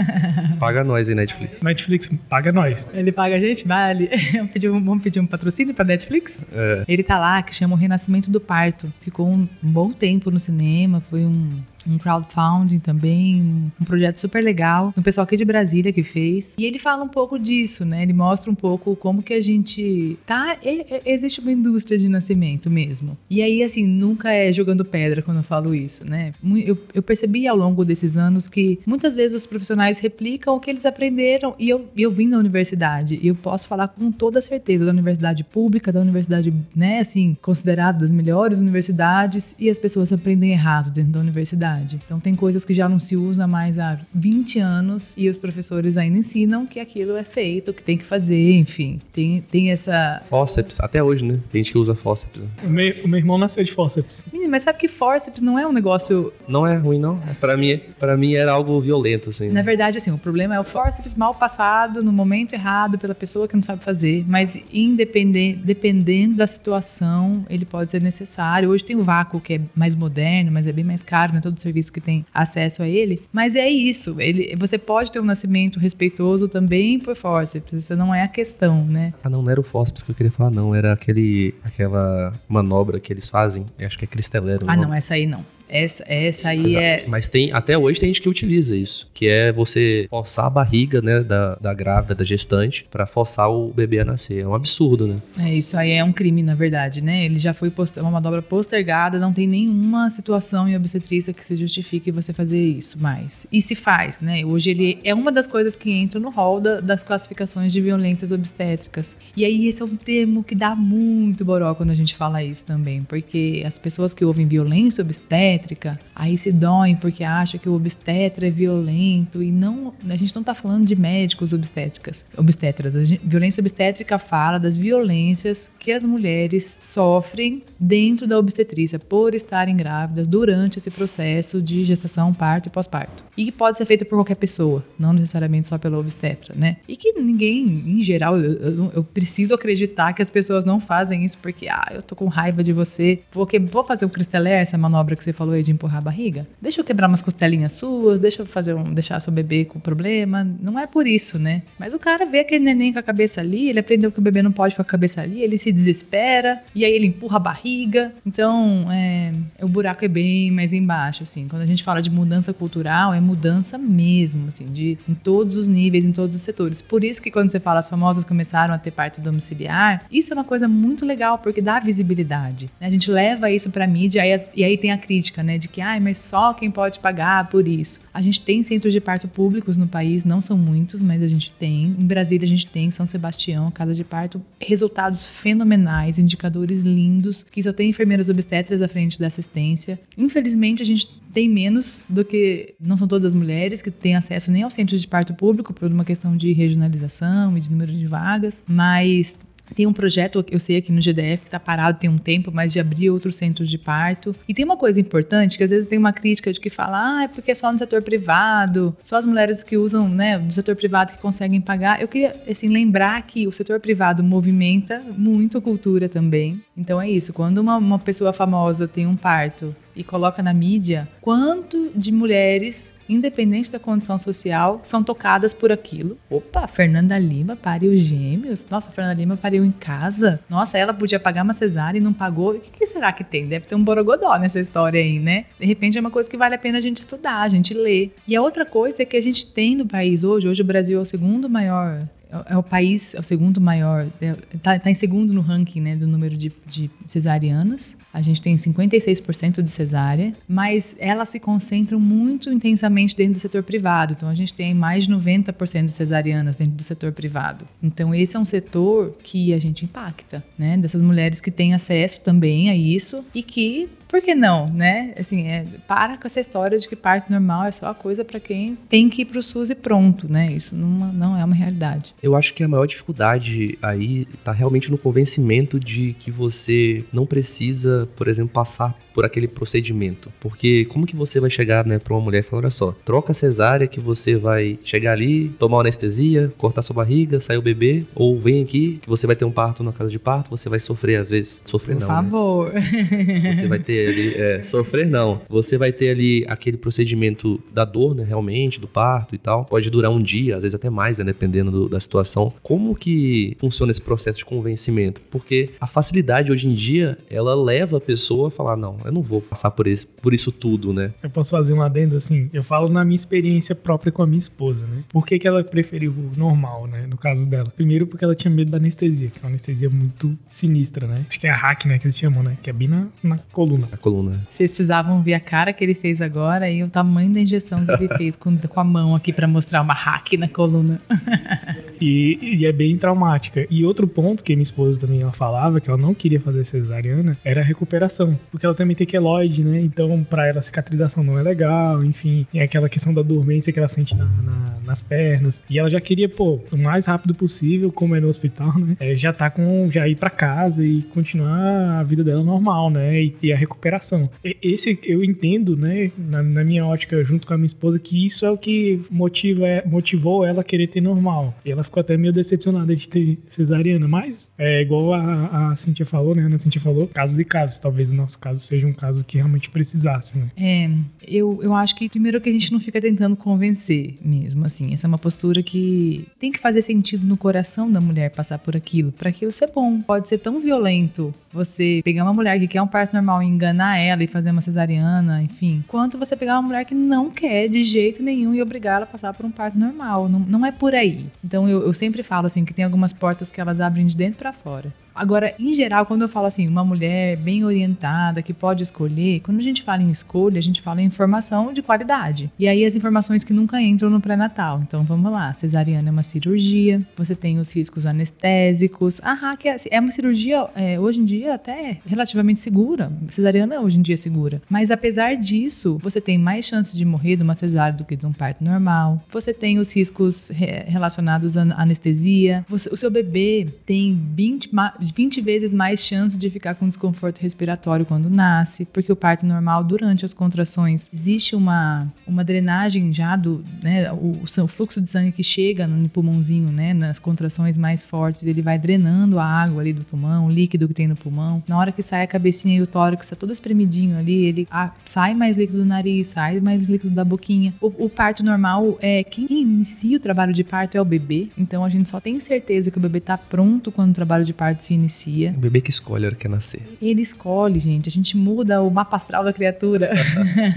paga nós aí, Netflix. Netflix, paga nós. Ele paga a gente? Vale. Vamos pedir um, vamos pedir um patrocínio pra Netflix? É. Ele tá lá, que chama O Renascimento do Parto. Ficou um um bom tempo no cinema, foi um um crowdfunding também, um projeto super legal, um pessoal aqui de Brasília que fez. E ele fala um pouco disso, né? Ele mostra um pouco como que a gente tá, existe uma indústria de nascimento mesmo. E aí assim, nunca é jogando pedra quando eu falo isso, né? Eu, eu percebi ao longo desses anos que muitas vezes os profissionais replicam o que eles aprenderam e eu, eu vim da universidade e eu posso falar com toda certeza da universidade pública, da universidade, né, assim, considerada das melhores universidades e as pessoas aprendem errado dentro da universidade. Então tem coisas que já não se usa mais há 20 anos e os professores ainda ensinam que aquilo é feito, que tem que fazer, enfim. Tem, tem essa. Fórceps, até hoje, né? Tem gente que usa fórceps. Né? O, meu, o meu irmão nasceu de fórceps. Menina, mas sabe que fórceps não é um negócio. Não é ruim, não. É, para mim, para mim era algo violento, assim. Na verdade, assim, o problema é o fórceps mal passado, no momento errado, pela pessoa que não sabe fazer. Mas independente, dependendo da situação, ele pode ser necessário. Hoje tem o vácuo, que é mais moderno, mas é bem mais caro, né? Todo serviço que tem acesso a ele. Mas é isso. Ele, você pode ter um nascimento respeitoso também por fórceps. Isso não é a questão, né? Ah, não, não era o fórceps que eu queria falar, não. Era aquele, aquela manobra que eles fazem. Eu acho que é cristelero. Ah, não, essa aí não. Essa, essa aí Exato. é. Mas tem, até hoje tem gente que utiliza isso, que é você forçar a barriga, né, da, da grávida, da gestante, para forçar o bebê a nascer. É um absurdo, né? É, isso aí é um crime, na verdade, né? Ele já foi poster... uma manobra postergada, não tem nenhuma situação em obstetrícia que se justifique você fazer isso mais. E se faz, né? Hoje ele é uma das coisas que entra no rol da, das classificações de violências obstétricas. E aí esse é um termo que dá muito boró quando a gente fala isso também, porque as pessoas que ouvem violência obstétrica obstétrica, aí se doem porque acha que o obstetra é violento e não, a gente não está falando de médicos obstétricas, obstetras. A gente, violência obstétrica fala das violências que as mulheres sofrem dentro da obstetrícia por estarem grávidas durante esse processo de gestação, parto e pós-parto. E que pode ser feito por qualquer pessoa, não necessariamente só pela obstetra, né? E que ninguém, em geral, eu, eu, eu preciso acreditar que as pessoas não fazem isso porque, ah, eu tô com raiva de você, vou, vou fazer o cristelé, essa manobra que você falou falou de empurrar a barriga? Deixa eu quebrar umas costelinhas suas, deixa eu fazer um, deixar seu bebê com problema. Não é por isso, né? Mas o cara vê aquele neném com a cabeça ali, ele aprendeu que o bebê não pode com a cabeça ali, ele se desespera e aí ele empurra a barriga. Então, é, o buraco é bem mais embaixo, assim. Quando a gente fala de mudança cultural, é mudança mesmo, assim, de em todos os níveis, em todos os setores. Por isso que quando você fala as famosas começaram a ter parto domiciliar, isso é uma coisa muito legal porque dá visibilidade. Né? A gente leva isso para mídia e aí tem a crítica né? De que, ai, mas só quem pode pagar por isso. A gente tem centros de parto públicos no país, não são muitos, mas a gente tem. Em Brasília a gente tem, São Sebastião, casa de parto, resultados fenomenais, indicadores lindos, que só tem enfermeiras obstetras à frente da assistência. Infelizmente a gente tem menos do que não são todas as mulheres que têm acesso nem ao centro de parto público por uma questão de regionalização e de número de vagas, mas tem um projeto, eu sei aqui no GDF, que está parado tem um tempo, mas de abrir outros centros de parto. E tem uma coisa importante, que às vezes tem uma crítica de que fala, ah, é porque é só no setor privado, só as mulheres que usam, né, do setor privado que conseguem pagar. Eu queria, assim, lembrar que o setor privado movimenta muito cultura também. Então é isso, quando uma, uma pessoa famosa tem um parto e coloca na mídia quanto de mulheres, independente da condição social, são tocadas por aquilo. Opa, Fernanda Lima pariu gêmeos. Nossa, Fernanda Lima pariu em casa. Nossa, ela podia pagar uma cesárea e não pagou. O que, que será que tem? Deve ter um borogodó nessa história aí, né? De repente é uma coisa que vale a pena a gente estudar, a gente ler. E a outra coisa é que a gente tem no país hoje, hoje o Brasil é o segundo maior é, é o país, é o segundo maior, está é, tá em segundo no ranking né, do número de, de cesarianas. A gente tem 56% de cesárea, mas elas se concentram muito intensamente dentro do setor privado. Então a gente tem mais de 90% de cesarianas dentro do setor privado. Então esse é um setor que a gente impacta, né? Dessas mulheres que têm acesso também a isso e que por que não, né? Assim, é, para com essa história de que parto normal é só a coisa para quem tem que ir para o SUS e pronto, né? Isso não, não é uma realidade. Eu acho que a maior dificuldade aí está realmente no convencimento de que você não precisa, por exemplo, passar por aquele procedimento. Porque como que você vai chegar, né, para uma mulher e falar, olha só, troca a cesárea que você vai chegar ali, tomar uma anestesia, cortar sua barriga, sair o bebê, ou vem aqui que você vai ter um parto na casa de parto, você vai sofrer às vezes. Sofrer por não. Por né? favor. Né? Você vai ter ali, é, sofrer não. Você vai ter ali aquele procedimento da dor, né, realmente, do parto e tal. Pode durar um dia, às vezes até mais, né, dependendo do, da situação. Como que funciona esse processo de convencimento? Porque a facilidade hoje em dia, ela leva leva a pessoa a falar, não, eu não vou passar por, esse, por isso tudo, né? Eu posso fazer um adendo assim? Eu falo na minha experiência própria com a minha esposa, né? Por que, que ela preferiu o normal, né? No caso dela. Primeiro porque ela tinha medo da anestesia, que é uma anestesia muito sinistra, né? Acho que é a hack, né? Que eles chamam, né? Que é bem na, na coluna. A coluna. Vocês precisavam ver a cara que ele fez agora e o tamanho da injeção que ele fez com, com a mão aqui para mostrar uma hack na coluna. e, e, é bem traumática. E outro ponto que minha esposa também ela falava, que ela não queria fazer cesariana, era a recuperação. Porque ela também tem queloide, né? Então, para ela, a cicatrização não é legal. Enfim, tem aquela questão da dormência que ela sente na, na, nas pernas. E ela já queria, pô, o mais rápido possível, como é no hospital, né? É, já tá com. Já ir para casa e continuar a vida dela normal, né? E ter a recuperação. E, esse eu entendo, né? Na, na, minha ótica, junto com a minha esposa, que isso é o que motiva, motivou ela a querer ter normal. E ela ficou até meio decepcionada de ter cesariana. Mas é igual a, a Cintia falou, né? A Cintia falou, casos e casos. Talvez o nosso caso seja um caso que realmente precisasse, né? É, eu, eu acho que primeiro que a gente não fica tentando convencer mesmo, assim. Essa é uma postura que tem que fazer sentido no coração da mulher passar por aquilo, para aquilo ser bom. Pode ser tão violento você pegar uma mulher que quer um parto normal e enganar ela e fazer uma cesariana, enfim, quanto você pegar uma mulher que não quer de jeito nenhum e obrigar ela a passar por um parto normal. Não, não é por aí. Então eu, eu sempre falo assim que tem algumas portas que elas abrem de dentro para fora. Agora, em geral, quando eu falo assim, uma mulher bem orientada, que pode escolher, quando a gente fala em escolha, a gente fala em informação de qualidade. E aí as informações que nunca entram no pré-natal. Então vamos lá, cesariana é uma cirurgia, você tem os riscos anestésicos. A hack é, é uma cirurgia, é, hoje em dia, até relativamente segura. Cesariana hoje em dia é segura. Mas apesar disso, você tem mais chances de morrer de uma cesárea do que de um parto normal. Você tem os riscos re relacionados à anestesia. Você, o seu bebê tem 20, 20 vezes mais chance de ficar com desconforto respiratório quando nasce, porque o parto normal, durante as contrações, existe uma, uma drenagem já do, né, o, o fluxo de sangue que chega no pulmãozinho, né, nas contrações mais fortes, ele vai drenando a água ali do pulmão, o líquido que tem no pulmão. Na hora que sai a cabecinha e o tórax está todo espremidinho ali, ele sai mais líquido do nariz, sai mais líquido da boquinha. O, o parto normal é quem inicia o trabalho de parto é o bebê, então a gente só tem certeza que o bebê está pronto quando o trabalho de parto se inicia. O bebê que escolhe a hora que quer nascer. Ele escolhe, gente. A gente muda o mapa astral da criatura.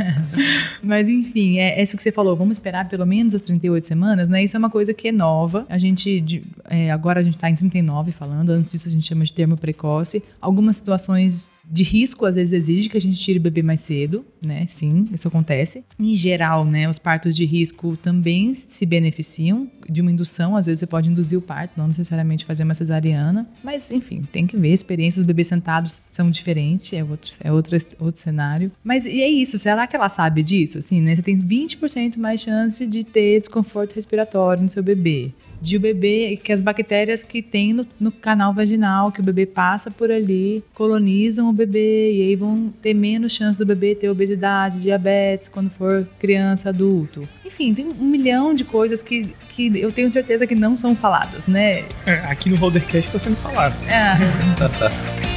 Mas enfim, é, é, isso que você falou. Vamos esperar pelo menos as 38 semanas, né? Isso é uma coisa que é nova. A gente, de, é, agora a gente está em 39 falando. Antes disso a gente chama de termo precoce. Algumas situações de risco às vezes exige que a gente tire o bebê mais cedo, né? Sim, isso acontece. Em geral, né, os partos de risco também se beneficiam de uma indução, às vezes você pode induzir o parto, não necessariamente fazer uma cesariana, mas enfim, tem que ver, experiências dos bebês sentados são diferentes, é outro, é outro, outro cenário. Mas e é isso, será que ela sabe disso? Assim, né? Você tem 20% mais chance de ter desconforto respiratório no seu bebê de o bebê, que as bactérias que tem no, no, canal vaginal, que o bebê passa por ali, colonizam o bebê e aí vão ter menos chance do bebê ter obesidade, diabetes quando for criança, adulto. Enfim, tem um milhão de coisas que, que eu tenho certeza que não são faladas, né? É, aqui no Rodercast está sendo falado. É.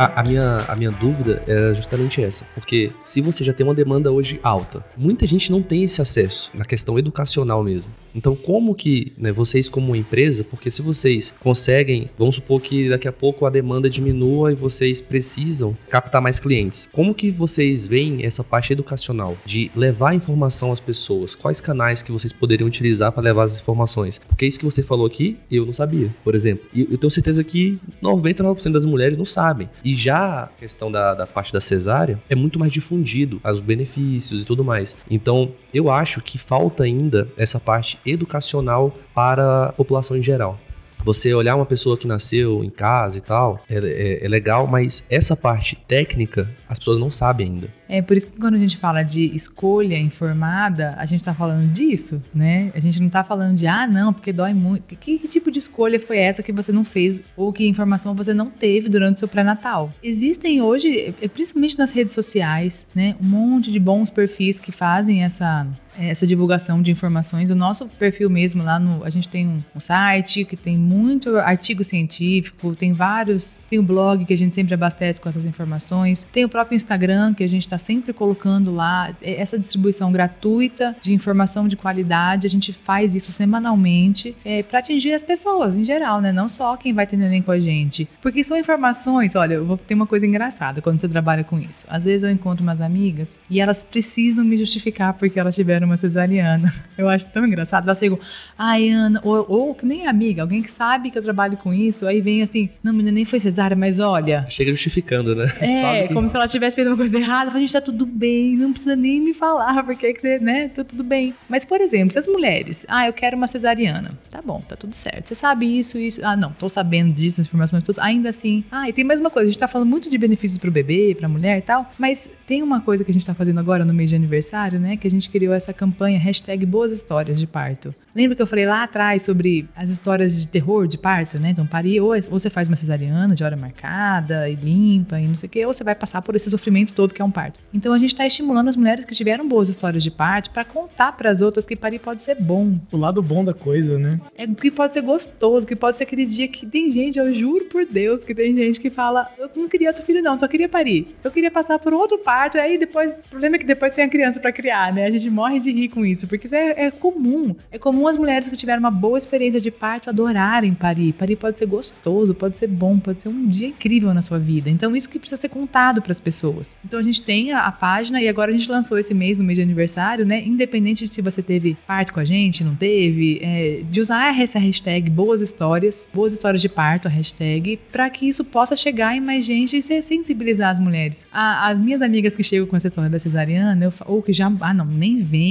A, a, minha, a minha dúvida era justamente essa. Porque se você já tem uma demanda hoje alta, muita gente não tem esse acesso na questão educacional mesmo. Então, como que né, vocês, como empresa, porque se vocês conseguem, vamos supor que daqui a pouco a demanda diminua e vocês precisam captar mais clientes, como que vocês veem essa parte educacional de levar informação às pessoas? Quais canais que vocês poderiam utilizar para levar as informações? Porque isso que você falou aqui, eu não sabia, por exemplo. E eu tenho certeza que 99% das mulheres não sabem. E já a questão da, da parte da cesárea é muito mais difundido, os benefícios e tudo mais. Então, eu acho que falta ainda essa parte educacional para a população em geral. Você olhar uma pessoa que nasceu em casa e tal, é, é, é, legal, mas essa parte técnica as pessoas não sabem ainda. É por isso que quando a gente fala de escolha informada, a gente está falando disso, né? A gente não está falando de, ah, não, porque dói muito. Que, que, tipo de escolha foi essa que você não fez ou que informação você não teve durante o seu pré-natal? Existem hoje, principalmente nas redes sociais, né, um monte de bons perfis que fazem essa essa divulgação de informações. O nosso perfil mesmo lá no. A gente tem um, um site que tem muito artigo científico, tem vários. Tem o blog que a gente sempre abastece com essas informações. Tem o próprio Instagram que a gente está sempre colocando lá. Essa distribuição gratuita de informação de qualidade. A gente faz isso semanalmente é, para atingir as pessoas em geral, né? Não só quem vai ter neném com a gente. Porque são informações. Olha, eu vou ter uma coisa engraçada quando você trabalha com isso. Às vezes eu encontro umas amigas e elas precisam me justificar porque elas tiveram uma cesariana. Eu acho tão engraçado. Elas chegam, ai, Ana, ou, ou que nem amiga, alguém que sabe que eu trabalho com isso, aí vem assim, não, menina, nem foi cesárea, mas olha. Chega justificando, né? É, que... como se ela tivesse feito uma coisa errada. A gente tá tudo bem, não precisa nem me falar, porque é que você, né, tá tudo bem. Mas, por exemplo, se as mulheres, ah, eu quero uma cesariana. Tá bom, tá tudo certo. Você sabe isso, isso. Ah, não, tô sabendo disso, informações tudo. Ainda assim, ah, e tem mais uma coisa, a gente tá falando muito de benefícios pro bebê, pra mulher e tal, mas tem uma coisa que a gente tá fazendo agora no mês de aniversário, né, que a gente criou essa campanha, hashtag Boas Histórias de Parto. Lembra que eu falei lá atrás sobre as histórias de terror de parto, né? Então, parir, ou, ou você faz uma cesariana de hora marcada e limpa e não sei o quê, ou você vai passar por esse sofrimento todo que é um parto. Então, a gente está estimulando as mulheres que tiveram boas histórias de parto para contar para as outras que parir pode ser bom. O lado bom da coisa, né? É que pode ser gostoso, que pode ser aquele dia que tem gente, eu juro por Deus, que tem gente que fala: eu não queria outro filho, não, só queria parir. Eu queria passar por outro parto, aí depois. O problema é que depois tem a criança para criar, né? A gente morre de rir com isso, porque isso é, é comum. É comum as mulheres que tiveram uma boa experiência de parto adorarem parir. Parir pode ser gostoso, pode ser bom, pode ser um dia incrível na sua vida. Então, isso que precisa ser contado para as pessoas. Então, a gente tem a, a, página e agora a gente lançou esse mês, no mês de aniversário, né? Independente de se você teve parto com a gente, não teve, é, de usar essa hashtag Boas Histórias, Boas Histórias de Parto, a hashtag, para que isso possa chegar em mais gente e sensibilizar as mulheres. A, as minhas amigas que chegam com essa história da cesariana, eu, ou que já, ah, não, nem vem,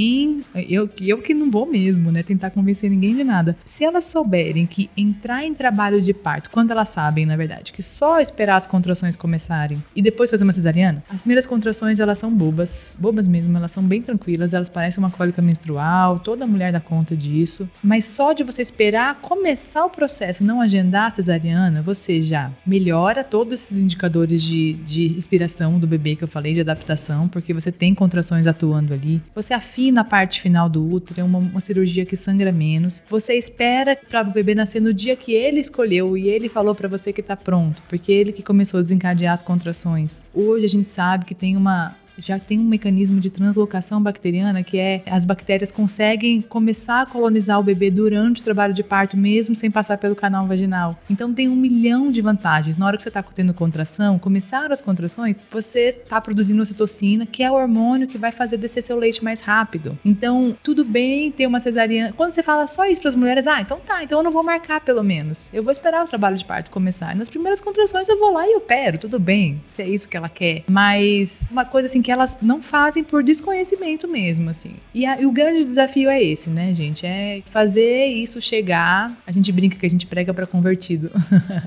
eu, eu que não vou mesmo, né? Tentar convencer ninguém de nada. Se elas souberem que entrar em trabalho de parto, quando elas sabem, na verdade, que só esperar as contrações começarem e depois fazer uma cesariana, as primeiras contrações elas são bobas, bobas mesmo, elas são bem tranquilas, elas parecem uma cólica menstrual, toda mulher dá conta disso, mas só de você esperar começar o processo, não agendar a cesariana, você já melhora todos esses indicadores de, de respiração do bebê que eu falei, de adaptação, porque você tem contrações atuando ali, você afina a parte final do útero, é uma, uma cirurgia que sangra menos, você espera para o bebê nascer no dia que ele escolheu e ele falou para você que está pronto, porque ele que começou a desencadear as contrações. Hoje a gente sabe que tem uma já tem um mecanismo de translocação bacteriana que é as bactérias conseguem começar a colonizar o bebê durante o trabalho de parto, mesmo sem passar pelo canal vaginal. Então tem um milhão de vantagens. Na hora que você está tendo contração, começaram as contrações, você está produzindo ocitocina, que é o hormônio que vai fazer descer seu leite mais rápido. Então, tudo bem ter uma cesariana. Quando você fala só isso para as mulheres, ah, então tá, então eu não vou marcar pelo menos. Eu vou esperar o trabalho de parto começar. Nas primeiras contrações eu vou lá e opero, tudo bem, se é isso que ela quer. Mas uma coisa assim que que elas não fazem por desconhecimento mesmo, assim. E, a, e, o grande desafio é esse, né, gente? É fazer isso chegar. A gente brinca que a gente prega para convertido.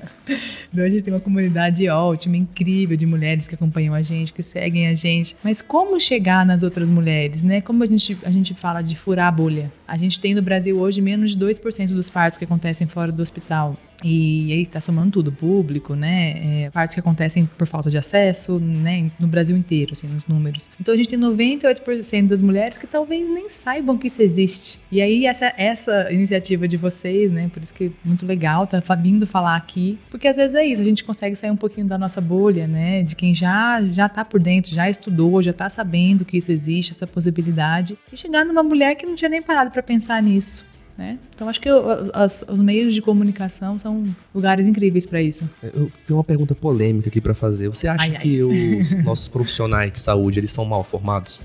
então a gente tem uma comunidade ótima, incrível de mulheres que acompanham a gente, que seguem a gente. Mas como chegar nas outras mulheres, né? Como a gente, a gente fala de furar a bolha? A gente tem no Brasil hoje menos de 2% dos partos que acontecem fora do hospital. E aí está somando tudo, público, né? É, partes que acontecem por falta de acesso, né? No Brasil inteiro, assim, nos números. Então a gente tem 98% das mulheres que talvez nem saibam que isso existe. E aí essa, essa iniciativa de vocês, né? Por isso que é muito legal tá vindo falar aqui, porque às vezes é isso, a gente consegue sair um pouquinho da nossa bolha, né? De quem já já tá por dentro, já estudou, já tá sabendo que isso existe, essa possibilidade, e chegar numa mulher que não tinha nem parado para pensar nisso. Né? Então acho que as, os meios de comunicação são lugares incríveis para isso. Eu tenho uma pergunta polêmica aqui para fazer. Você acha ai, que ai. os nossos profissionais de saúde eles são mal formados?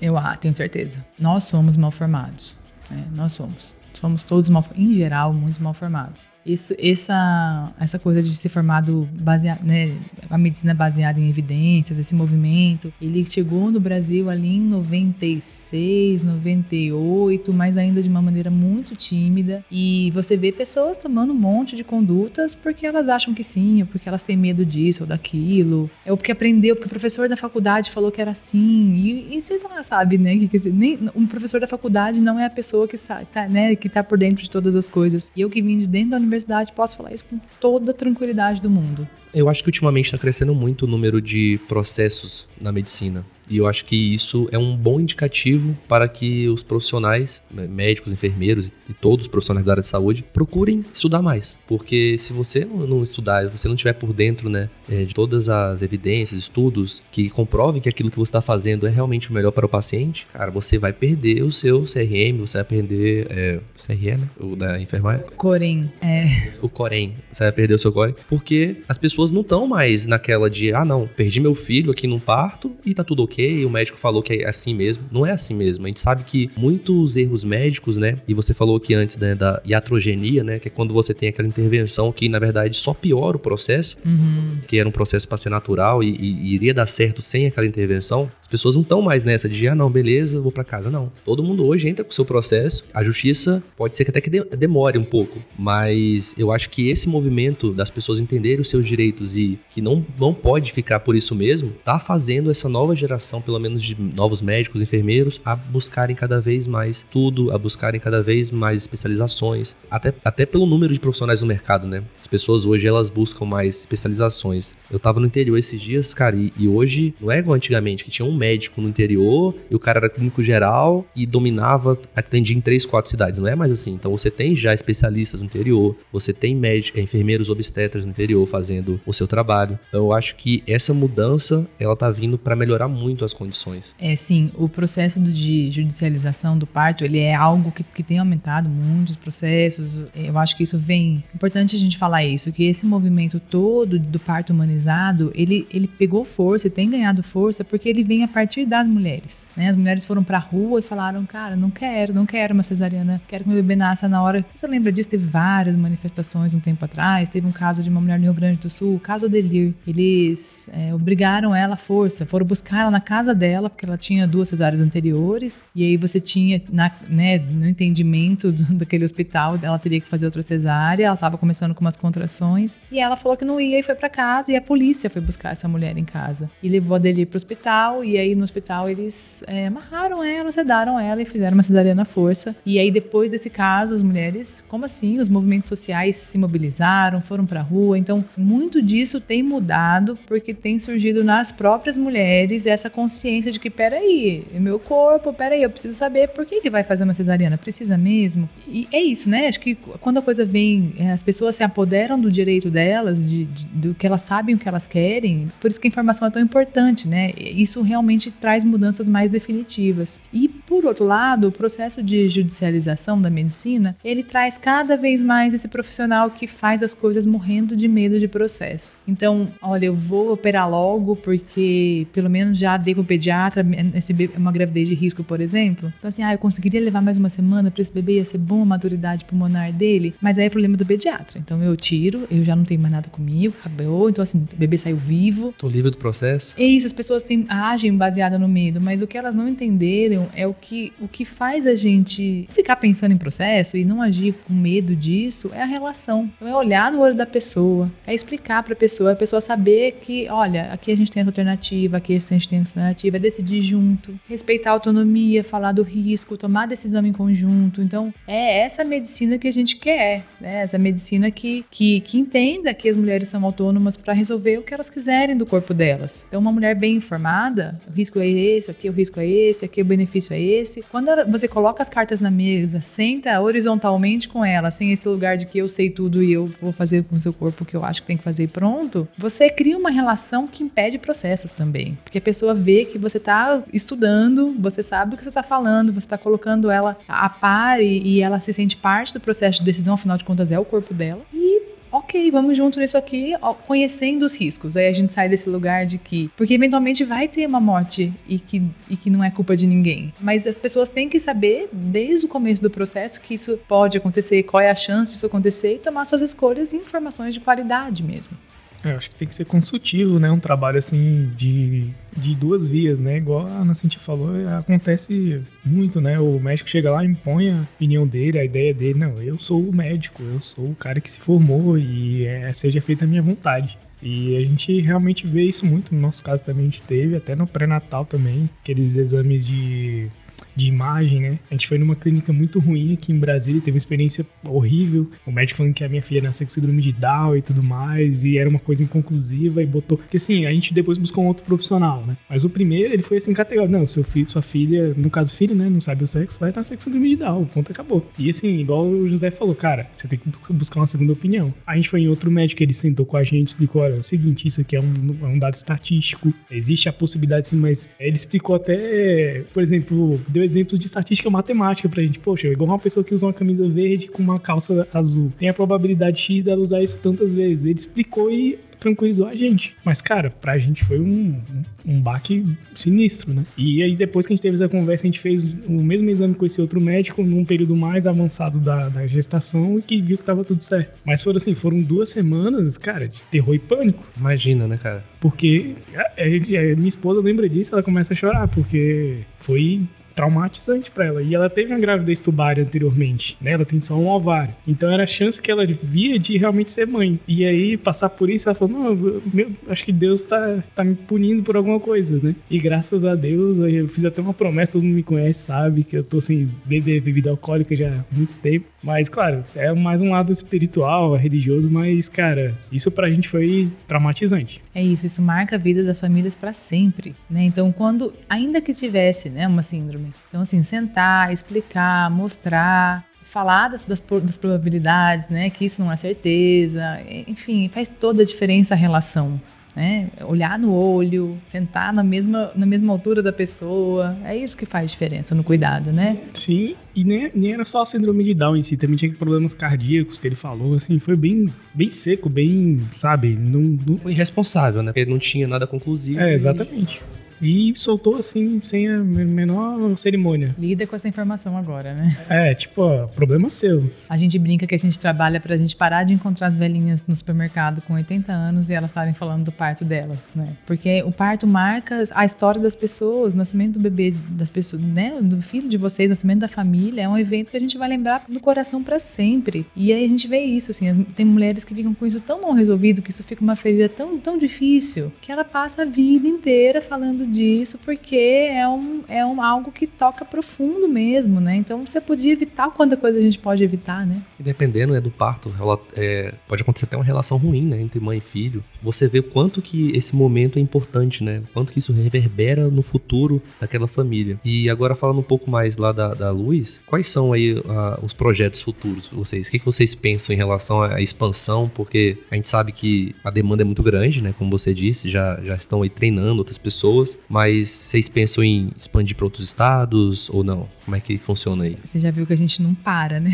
Eu ah, tenho certeza. Nós somos mal formados. Né? Nós somos. Somos todos, mal, em geral, muito mal formados. Isso, essa, essa coisa de ser formado baseado, né, a medicina baseada em evidências, esse movimento, ele chegou no Brasil ali em 96, 98, mas ainda de uma maneira muito tímida. E você vê pessoas tomando um monte de condutas porque elas acham que sim, ou porque elas têm medo disso ou daquilo, ou porque aprendeu, porque o professor da faculdade falou que era assim. E, e vocês não sabem, né? Que, que, nem, um professor da faculdade não é a pessoa que, tá, né, que tá por dentro de todas as coisas. E eu que vim de dentro da universidade, posso falar isso com toda a tranquilidade do mundo. Eu acho que ultimamente está crescendo muito o número de processos na medicina. E eu acho que isso é um bom indicativo para que os profissionais, né, médicos, enfermeiros e todos os profissionais da área de saúde procurem estudar mais. Porque se você não estudar, se você não tiver por dentro né, é, de todas as evidências, estudos que comprovem que aquilo que você está fazendo é realmente o melhor para o paciente, cara, você vai perder o seu CRM, você vai perder é, CRE, né? O da enfermagem. Corém, é. O Corém, você vai perder o seu Corém, porque as pessoas não estão mais naquela de, ah, não, perdi meu filho aqui no parto e tá tudo ok, o médico falou que é assim mesmo. Não é assim mesmo. A gente sabe que muitos erros médicos, né? E você falou aqui antes, né, da iatrogenia, né? Que é quando você tem aquela intervenção que, na verdade, só piora o processo, uhum. que era um processo para ser natural e, e, e iria dar certo sem aquela intervenção pessoas não estão mais nessa de, ah, não, beleza, vou para casa. Não. Todo mundo hoje entra com o seu processo. A justiça pode ser que até que demore um pouco, mas eu acho que esse movimento das pessoas entenderem os seus direitos e que não, não pode ficar por isso mesmo, tá fazendo essa nova geração, pelo menos de novos médicos, enfermeiros, a buscarem cada vez mais tudo, a buscarem cada vez mais especializações, até, até pelo número de profissionais no mercado, né? As pessoas hoje, elas buscam mais especializações. Eu tava no interior esses dias, cara, e, e hoje não é igual antigamente, que tinha um médico no interior e o cara era clínico geral e dominava, atendia em três, quatro cidades. Não é mais assim. Então você tem já especialistas no interior, você tem médicos, enfermeiros obstetras no interior fazendo o seu trabalho. Então eu acho que essa mudança ela tá vindo para melhorar muito as condições. É sim, o processo de judicialização do parto ele é algo que, que tem aumentado muitos processos. Eu acho que isso vem importante a gente falar isso, que esse movimento todo do parto humanizado ele ele pegou força e tem ganhado força porque ele vem partir das mulheres. Né? As mulheres foram pra rua e falaram, cara, não quero, não quero uma cesariana, quero que meu bebê nasça na hora. Você lembra disso? Teve várias manifestações um tempo atrás. Teve um caso de uma mulher no Rio Grande do Sul, o caso Delir. Eles é, obrigaram ela à força, foram buscar ela na casa dela, porque ela tinha duas cesáreas anteriores. E aí você tinha, na, né, no entendimento do, daquele hospital, ela teria que fazer outra cesárea. Ela estava começando com umas contrações. E ela falou que não ia e foi para casa. E a polícia foi buscar essa mulher em casa. E levou a Delir pro hospital. E aí no hospital eles é, amarraram ela, sedaram ela e fizeram uma cesariana à força. E aí depois desse caso, as mulheres, como assim? Os movimentos sociais se mobilizaram, foram pra rua. Então, muito disso tem mudado porque tem surgido nas próprias mulheres essa consciência de que, peraí, é meu corpo, peraí, eu preciso saber por que, que vai fazer uma cesariana. Precisa mesmo? E é isso, né? Acho que quando a coisa vem, é, as pessoas se apoderam do direito delas, de, de, do que elas sabem o que elas querem, por isso que a informação é tão importante, né? Isso realmente realmente traz mudanças mais definitivas. E, por outro lado, o processo de judicialização da medicina, ele traz cada vez mais esse profissional que faz as coisas morrendo de medo de processo. Então, olha, eu vou operar logo porque pelo menos já dei pro pediatra esse bebê, uma gravidez de risco, por exemplo. Então, assim, ah, eu conseguiria levar mais uma semana para esse bebê, ia ser bom a maturidade pulmonar dele, mas aí é problema do pediatra. Então, eu tiro, eu já não tenho mais nada comigo, acabou. Então, assim, o bebê saiu vivo. Tô livre do processo. É isso, as pessoas têm, agem baseada no medo, mas o que elas não entenderam é o que, o que faz a gente ficar pensando em processo e não agir com medo disso é a relação. Então, é olhar no olho da pessoa, é explicar para a pessoa, a pessoa saber que, olha, aqui a gente tem essa alternativa, aqui a gente tem essa alternativa, é decidir junto, respeitar a autonomia, falar do risco, tomar decisão em conjunto. Então, é essa medicina que a gente quer, né? Essa medicina que, que, que entenda que as mulheres são autônomas para resolver o que elas quiserem do corpo delas. Então, uma mulher bem informada, o risco é esse, aqui o risco é esse, aqui o benefício é esse. Quando você coloca as cartas na mesa, senta horizontalmente com ela, sem esse lugar de que eu sei tudo e eu vou fazer com o seu corpo o que eu acho que tem que fazer e pronto, você cria uma relação que impede processos também. Porque a pessoa vê que você está estudando, você sabe o que você está falando, você está colocando ela a par e, e ela se sente parte do processo de decisão, afinal de contas é o corpo dela. E ok, vamos junto nisso aqui, conhecendo os riscos. Aí a gente sai desse lugar de que. Porque eventualmente vai ter uma morte e que, e que não é culpa de ninguém. Mas as pessoas têm que saber, desde o começo do processo, que isso pode acontecer, qual é a chance disso acontecer e tomar suas escolhas e informações de qualidade mesmo. É, eu acho que tem que ser consultivo, né? Um trabalho assim de, de duas vias, né? Igual a Ana falou, acontece muito, né? O médico chega lá, impõe a opinião dele, a ideia dele. Não, eu sou o médico, eu sou o cara que se formou e é, seja feita a minha vontade. E a gente realmente vê isso muito. No nosso caso também a gente teve, até no pré-natal também, aqueles exames de de imagem, né? A gente foi numa clínica muito ruim aqui em Brasília, teve uma experiência horrível. O médico falando que a minha filha nasceu com síndrome de Down e tudo mais, e era uma coisa inconclusiva e botou. Porque assim, a gente depois buscou um outro profissional, né? Mas o primeiro, ele foi assim, categórico: não, seu filho, sua filha, no caso filho, né? Não sabe o sexo, vai nascer com síndrome de Down, o ponto acabou. E assim, igual o José falou, cara, você tem que buscar uma segunda opinião. A gente foi em outro médico, ele sentou com a gente, explicou: olha, é o seguinte, isso aqui é um, é um dado estatístico, existe a possibilidade sim, mas ele explicou até, por exemplo, deu exemplos de estatística matemática pra gente. Poxa, igual uma pessoa que usa uma camisa verde com uma calça azul. Tem a probabilidade X dela usar isso tantas vezes. Ele explicou e tranquilizou a gente. Mas, cara, pra gente foi um, um baque sinistro, né? E aí, depois que a gente teve essa conversa, a gente fez o mesmo exame com esse outro médico num período mais avançado da, da gestação e que viu que tava tudo certo. Mas foram assim, foram duas semanas, cara, de terror e pânico. Imagina, né, cara? Porque a, a, a minha esposa lembra disso, ela começa a chorar, porque foi traumatizante para ela. E ela teve uma gravidez tubária anteriormente, né? Ela tem só um ovário. Então era a chance que ela via de realmente ser mãe. E aí, passar por isso, ela falou: Não, meu, acho que Deus tá, tá me punindo por alguma coisa, né? E graças a Deus, eu fiz até uma promessa, todo mundo me conhece, sabe? Que eu tô sem beber bebida alcoólica já há muito tempo. Mas, claro, é mais um lado espiritual, religioso, mas, cara, isso pra gente foi traumatizante. É isso, isso marca a vida das famílias para sempre, né? Então, quando, ainda que tivesse, né, uma síndrome, então, assim, sentar, explicar, mostrar, falar das, das, das, probabilidades, né? Que isso não é certeza. Enfim, faz toda a diferença a relação. Né? Olhar no olho, sentar na mesma, na mesma altura da pessoa. É isso que faz diferença no cuidado, né? Sim, e nem, nem era só a síndrome de Down em si, também tinha problemas cardíacos que ele falou, assim, foi bem, bem seco, bem, sabe? Não, não... Foi irresponsável, né? Porque não tinha nada conclusivo. É, exatamente. E e soltou assim, sem a menor cerimônia. Lida com essa informação agora, né? É, tipo, ó, problema seu. A gente brinca que a gente trabalha pra gente parar de encontrar as velhinhas no supermercado com 80 anos e elas estarem falando do parto delas, né? Porque o parto marca a história das pessoas, o nascimento do bebê das pessoas, né? Do filho de vocês, o nascimento da família, é um evento que a gente vai lembrar no coração para sempre. E aí a gente vê isso, assim, tem mulheres que ficam com isso tão mal resolvido, que isso fica uma ferida tão, tão difícil, que ela passa a vida inteira falando disso porque é, um, é um, algo que toca profundo mesmo, né? Então você podia evitar quanta coisa a gente pode evitar, né? E dependendo né, do parto, é, pode acontecer até uma relação ruim, né? Entre mãe e filho. Você vê o quanto que esse momento é importante, né? Quanto que isso reverbera no futuro daquela família. E agora falando um pouco mais lá da, da Luz, quais são aí uh, os projetos futuros para vocês? O que, que vocês pensam em relação à expansão? Porque a gente sabe que a demanda é muito grande, né? Como você disse, já, já estão aí treinando outras pessoas mas vocês pensam em expandir para outros estados ou não? Como é que funciona aí? Você já viu que a gente não para, né?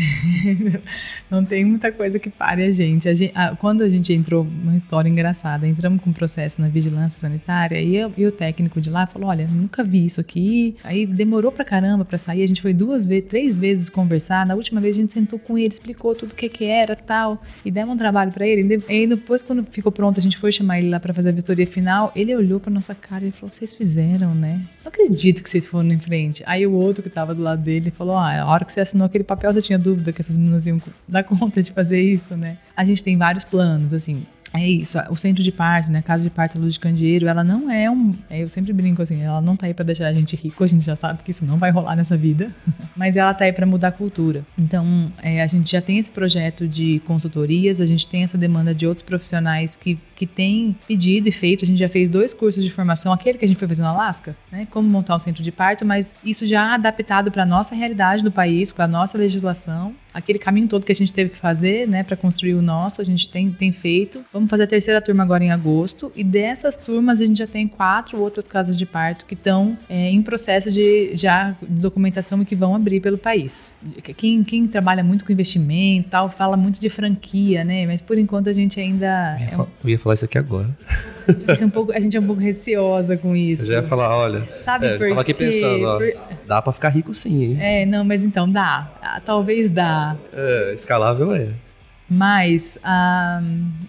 não tem muita coisa que pare a gente. A gente a, quando a gente entrou, uma história engraçada, entramos com um processo na vigilância sanitária e, eu, e o técnico de lá falou: Olha, nunca vi isso aqui. Aí demorou pra caramba pra sair. A gente foi duas vezes, três vezes conversar. Na última vez a gente sentou com ele, explicou tudo o que, que era tal. E demos um trabalho pra ele. E depois, quando ficou pronto, a gente foi chamar ele lá pra fazer a vistoria final. Ele olhou pra nossa cara e falou: Vocês fizeram, né? Não acredito que vocês foram em frente. Aí o outro que tava do lado dele falou: Ah, a hora que você assinou aquele papel, você tinha dúvida que essas meninas iam dar conta de fazer isso, né? A gente tem vários planos, assim. É isso, o centro de parto, né? Casa de parto Luz de Candeeiro, ela não é um. É, eu sempre brinco assim, ela não tá aí pra deixar a gente rico, a gente já sabe que isso não vai rolar nessa vida, mas ela tá aí pra mudar a cultura. Então, é, a gente já tem esse projeto de consultorias, a gente tem essa demanda de outros profissionais que, que têm pedido e feito. A gente já fez dois cursos de formação, aquele que a gente foi fazer no Alasca, né? Como montar um centro de parto, mas isso já adaptado para nossa realidade do país, com a nossa legislação aquele caminho todo que a gente teve que fazer, né, para construir o nosso, a gente tem, tem feito. Vamos fazer a terceira turma agora em agosto e dessas turmas a gente já tem quatro outras casas de parto que estão é, em processo de já de documentação e que vão abrir pelo país. Quem, quem trabalha muito com investimento, tal, fala muito de franquia, né? Mas por enquanto a gente ainda eu ia, é um... eu ia falar isso aqui agora. A gente, é um pouco, a gente é um pouco receosa com isso. Eu já ia falar, olha. Sabe é, por quê? Tava aqui pensando, ó, por... dá para ficar rico sim, hein? É, não, mas então dá. Ah, talvez dá. É, escalável é. Mas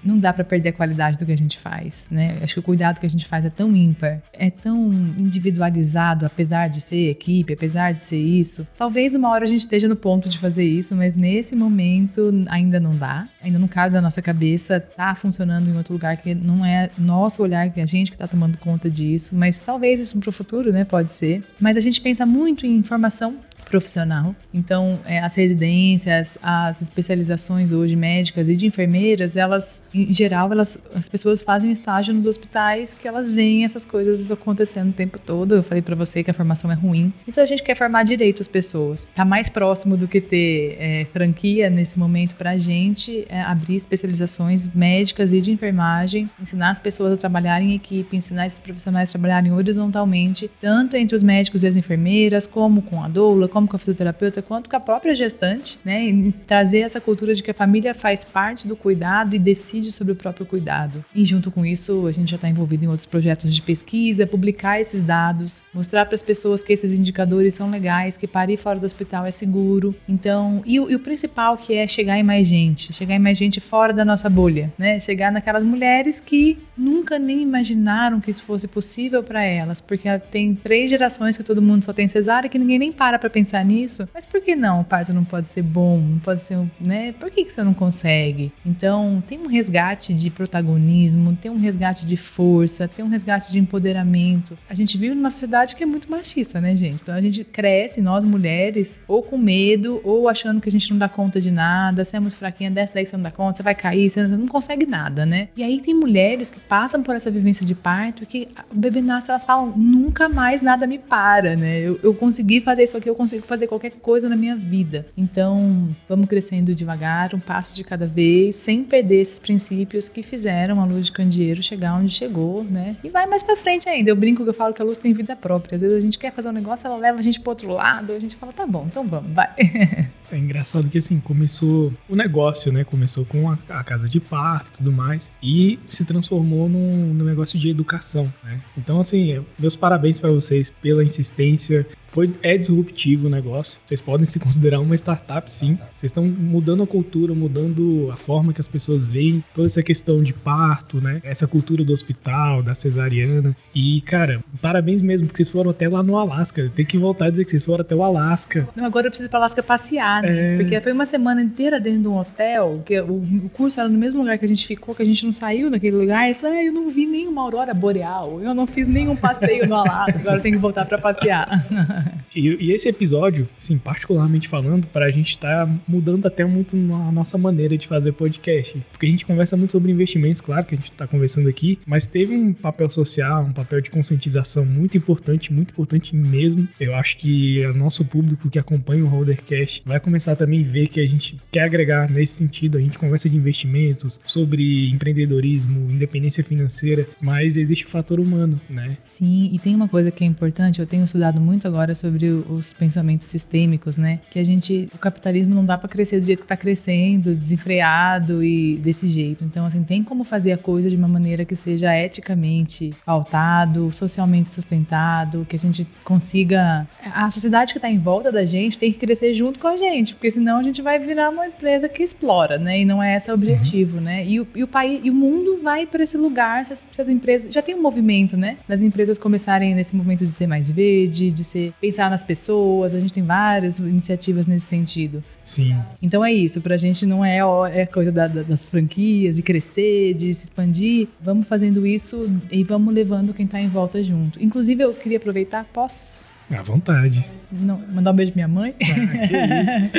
não dá para perder a qualidade do que a gente faz, né? Acho que o cuidado que a gente faz é tão ímpar, é tão individualizado, apesar de ser equipe, apesar de ser isso. Talvez uma hora a gente esteja no ponto de fazer isso, mas nesse momento ainda não dá, ainda não cabe da nossa cabeça, tá funcionando em outro lugar que não é nosso olhar, que é a gente que está tomando conta disso, mas talvez isso para o futuro, né? Pode ser. Mas a gente pensa muito em informação profissional. Então, é, as residências, as especializações hoje médicas e de enfermeiras, elas, em geral, elas, as pessoas fazem estágio nos hospitais que elas veem essas coisas acontecendo o tempo todo. Eu falei para você que a formação é ruim. Então, a gente quer formar direito as pessoas. Tá mais próximo do que ter é, franquia nesse momento para a gente é, abrir especializações médicas e de enfermagem, ensinar as pessoas a trabalharem em equipe, ensinar esses profissionais a trabalharem horizontalmente, tanto entre os médicos e as enfermeiras, como com a doula, como com a fisioterapeuta, quanto com a própria gestante, né? E trazer essa cultura de que a família faz parte do cuidado e decide sobre o próprio cuidado. E junto com isso, a gente já está envolvido em outros projetos de pesquisa, publicar esses dados, mostrar para as pessoas que esses indicadores são legais, que parir fora do hospital é seguro. Então, e o, e o principal que é chegar em mais gente, chegar em mais gente fora da nossa bolha, né? Chegar naquelas mulheres que nunca nem imaginaram que isso fosse possível para elas, porque tem três gerações que todo mundo só tem cesárea que ninguém nem para para pensar nisso. Mas por que não? O parto não pode ser bom, não pode ser, né? Por que, que você não consegue? Então, tem um resgate de protagonismo, tem um resgate de força, tem um resgate de empoderamento. A gente vive numa sociedade que é muito machista, né, gente? Então a gente cresce, nós mulheres, ou com medo, ou achando que a gente não dá conta de nada, você é muito fraquinha, desce daí você não dá conta, você vai cair, você não consegue nada, né? E aí tem mulheres que passam por essa vivência de parto que o bebê nasce, elas falam, nunca mais nada me para, né? Eu, eu consegui fazer isso aqui, eu consigo fazer qualquer coisa na minha vida. Então, vamos crescendo devagar, um passo de cada vez, sem perder esses princípios que fizeram a luz de candeeiro chegar onde chegou, né? E vai mais para frente ainda. Eu brinco que eu falo que a luz tem vida própria. Às vezes a gente quer fazer um negócio, ela leva a gente pro outro lado, a gente fala, tá bom, então vamos, vai. É engraçado que assim, começou o negócio, né? Começou com a, a casa de parto e tudo mais, e se transformou num, num negócio de educação, né? Então, assim, meus parabéns para vocês pela insistência. Foi, é disruptivo o negócio. Vocês podem se considerar uma startup, sim. Vocês estão mudando a cultura, mudando a forma que as pessoas veem toda essa questão de parto, né? Essa cultura do hospital, da cesariana. E, cara, parabéns mesmo, porque vocês foram até lá no Alasca. Tem que voltar a dizer que vocês foram até o Alasca. Agora eu preciso ir para Alasca passear, né? É... Porque foi uma semana inteira dentro de um hotel, que o, curso era no mesmo lugar que a gente ficou, que a gente não saiu daquele lugar. E falei, ah, eu não vi nenhuma aurora boreal, eu não fiz nenhum passeio no Alasca, agora eu tenho que voltar para passear. E, e, esse episódio, assim, particularmente falando, para a gente tá mudando até muito a nossa maneira de fazer podcast. Porque a gente conversa muito sobre investimentos, claro que a gente está conversando aqui, mas teve um papel social, um papel de conscientização muito importante, muito importante mesmo. Eu acho que o nosso público que acompanha o Holdercast vai começar também a ver que a gente quer agregar nesse sentido. A gente conversa de investimentos, sobre empreendedorismo, independência financeira, mas existe o fator humano, né? Sim, e tem uma coisa que é importante, eu tenho estudado muito agora sobre os pensamentos sistêmicos, né? Que a gente, o capitalismo não dá para crescer do jeito que está crescendo, desenfreado e desse jeito. Então, assim, tem como fazer a coisa de uma maneira que seja eticamente pautado, socialmente sustentado, que a gente consiga. A sociedade que está em volta da gente tem que crescer junto com a gente, porque senão a gente vai virar uma empresa que explora, né? E não é esse o objetivo, uhum. né? E o, e o país, e o mundo vai para esse lugar se as, se as empresas já tem um movimento, né? Das empresas começarem nesse movimento de ser mais verde, de ser pensar nas pessoas, a gente tem várias iniciativas nesse sentido. Sim. Então é isso, pra gente não é, é coisa da, da, das franquias, de crescer, de se expandir. Vamos fazendo isso e vamos levando quem tá em volta junto. Inclusive, eu queria aproveitar, posso? À vontade. Não, mandar um beijo pra minha mãe. Ah,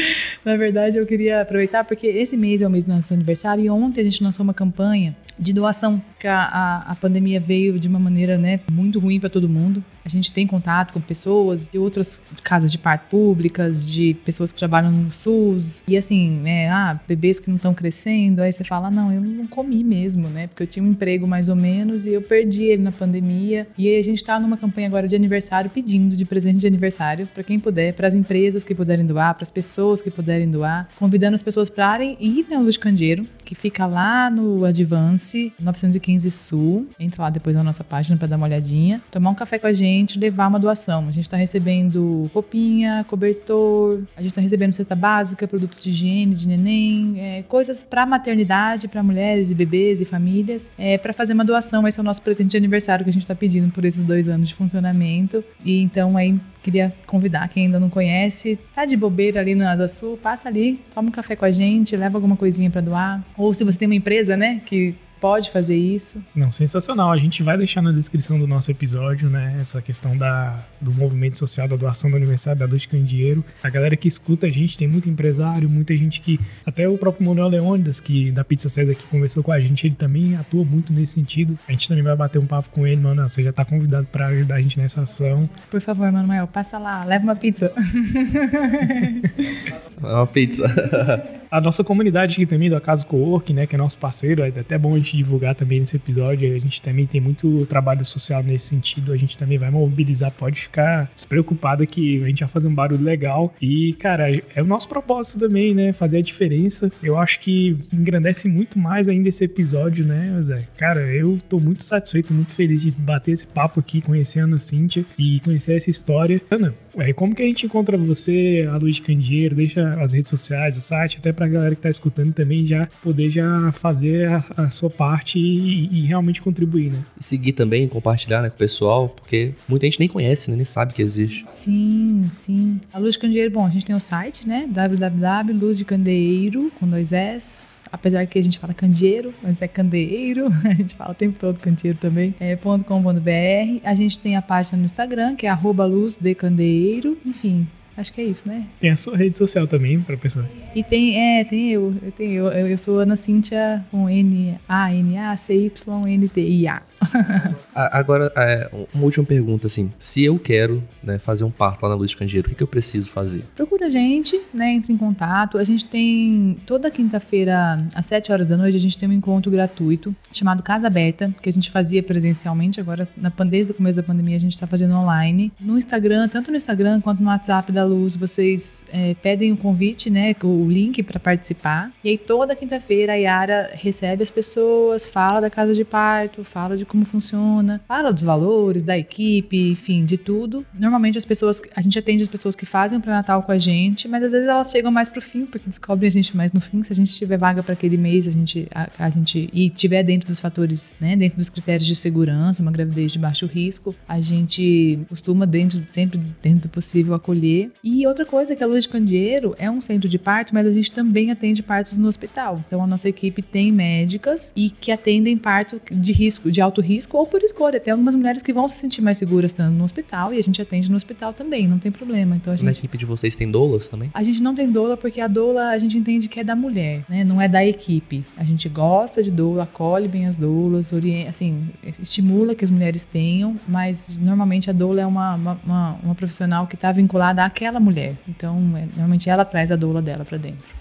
Na verdade, eu queria aproveitar porque esse mês é o mês do nosso aniversário e ontem a gente lançou uma campanha de doação, que a, a, a pandemia veio de uma maneira né, muito ruim para todo mundo. A gente tem contato com pessoas de outras casas de parto públicas, de pessoas que trabalham no SUS, e assim, né, ah, bebês que não estão crescendo, aí você fala, não, eu não comi mesmo, né, porque eu tinha um emprego mais ou menos e eu perdi ele na pandemia. E aí a gente está numa campanha agora de aniversário pedindo de presente de aniversário para quem puder, para as empresas que puderem doar, para as pessoas que puderem doar, convidando as pessoas para irem ir na Luz Candeeiro, que fica lá no Advance 915 Sul. Entra lá depois na nossa página para dar uma olhadinha. Tomar um café com a gente, levar uma doação. A gente está recebendo roupinha, cobertor, a gente está recebendo cesta básica, produto de higiene, de neném, é, coisas para maternidade, para mulheres e bebês e famílias, é, para fazer uma doação. Esse é o nosso presente de aniversário que a gente está pedindo por esses dois anos de funcionamento. E então aí queria convidar quem ainda não conhece, tá de bobeira ali na Asa Sul, passa ali, toma um café com a gente, leva alguma coisinha para doar. Ou se você tem uma empresa, né, que pode fazer isso. Não, sensacional. A gente vai deixar na descrição do nosso episódio, né, essa questão da, do movimento social, da doação do aniversário da Luz de Candeeiro. A galera que escuta a gente, tem muito empresário, muita gente que, até o próprio Manuel Leônidas, que da Pizza César que conversou com a gente, ele também atua muito nesse sentido. A gente também vai bater um papo com ele, Manuel, você já tá convidado para ajudar a gente nessa ação. Por favor, Manuel, passa lá, leva uma pizza. uma pizza. A nossa comunidade aqui também do Acaso Cowork, né, que é nosso parceiro, é até bom a gente divulgar também nesse episódio. A gente também tem muito trabalho social nesse sentido. A gente também vai mobilizar, pode ficar despreocupada que a gente vai fazer um barulho legal. E, cara, é o nosso propósito também, né, fazer a diferença. Eu acho que engrandece muito mais ainda esse episódio, né, Zé? Cara, eu tô muito satisfeito, muito feliz de bater esse papo aqui, conhecendo a Cíntia e conhecer essa história. Ana, como que a gente encontra você, a Luiz Candeeiro? Deixa as redes sociais, o site, até pra galera que tá escutando também já poder já fazer a, a sua parte e, e, realmente contribuir, né? E seguir também, compartilhar né, com o pessoal, porque muita gente nem conhece, né, nem sabe que existe. Sim, sim. A Luz de Candeeiro, bom, a gente tem o site, né? www.luzdecandeeiro, com dois S, apesar que a gente fala candeeiro, mas é candeeiro, a gente fala o tempo todo candeeiro também, é .com.br. A gente tem a página no Instagram, que é arroba luzdecandeeiro, enfim, Acho que é isso, né? Tem a sua rede social também pra pessoa. E tem, é, tem eu. Eu, tenho, eu, eu sou Ana Cíntia com N-A-N-A-C-Y-N-T-I-A. Agora, é, uma última pergunta, assim. Se eu quero né, fazer um parto lá na Luz de Candeeiro, o que, que eu preciso fazer? Procura a gente, né? Entre em contato. A gente tem, toda quinta-feira, às 7 horas da noite, a gente tem um encontro gratuito chamado Casa Aberta, que a gente fazia presencialmente. Agora, na, desde o começo da pandemia, a gente está fazendo online. No Instagram, tanto no Instagram quanto no WhatsApp da Luz, vocês é, pedem o convite, né? O link para participar. E aí, toda quinta-feira, a Yara recebe as pessoas, fala da casa de parto, fala de como funciona, fala dos valores, da equipe, enfim, de tudo. Normalmente as pessoas, a gente atende as pessoas que fazem o pré-natal com a gente, mas às vezes elas chegam mais pro fim, porque descobrem a gente mais no fim. Se a gente tiver vaga para aquele mês, a gente, a, a, gente e tiver dentro dos fatores, né, dentro dos critérios de segurança, uma gravidez de baixo risco, a gente costuma dentro sempre dentro do possível acolher. E outra coisa que a Luz de Candeeiro é um centro de parto, mas a gente também atende partos no hospital. Então a nossa equipe tem médicas e que atendem parto de risco, de alto risco ou por escolha. Tem algumas mulheres que vão se sentir mais seguras estando no hospital e a gente atende no hospital também, não tem problema. Então a gente... Na equipe de vocês tem doulas também? A gente não tem doula porque a doula a gente entende que é da mulher, né? Não é da equipe. A gente gosta de doula, acolhe bem as doulas, orienta, assim, estimula que as mulheres tenham, mas normalmente a doula é uma, uma, uma profissional que está vinculada àquela mulher. Então, é, normalmente ela traz a doula dela para dentro.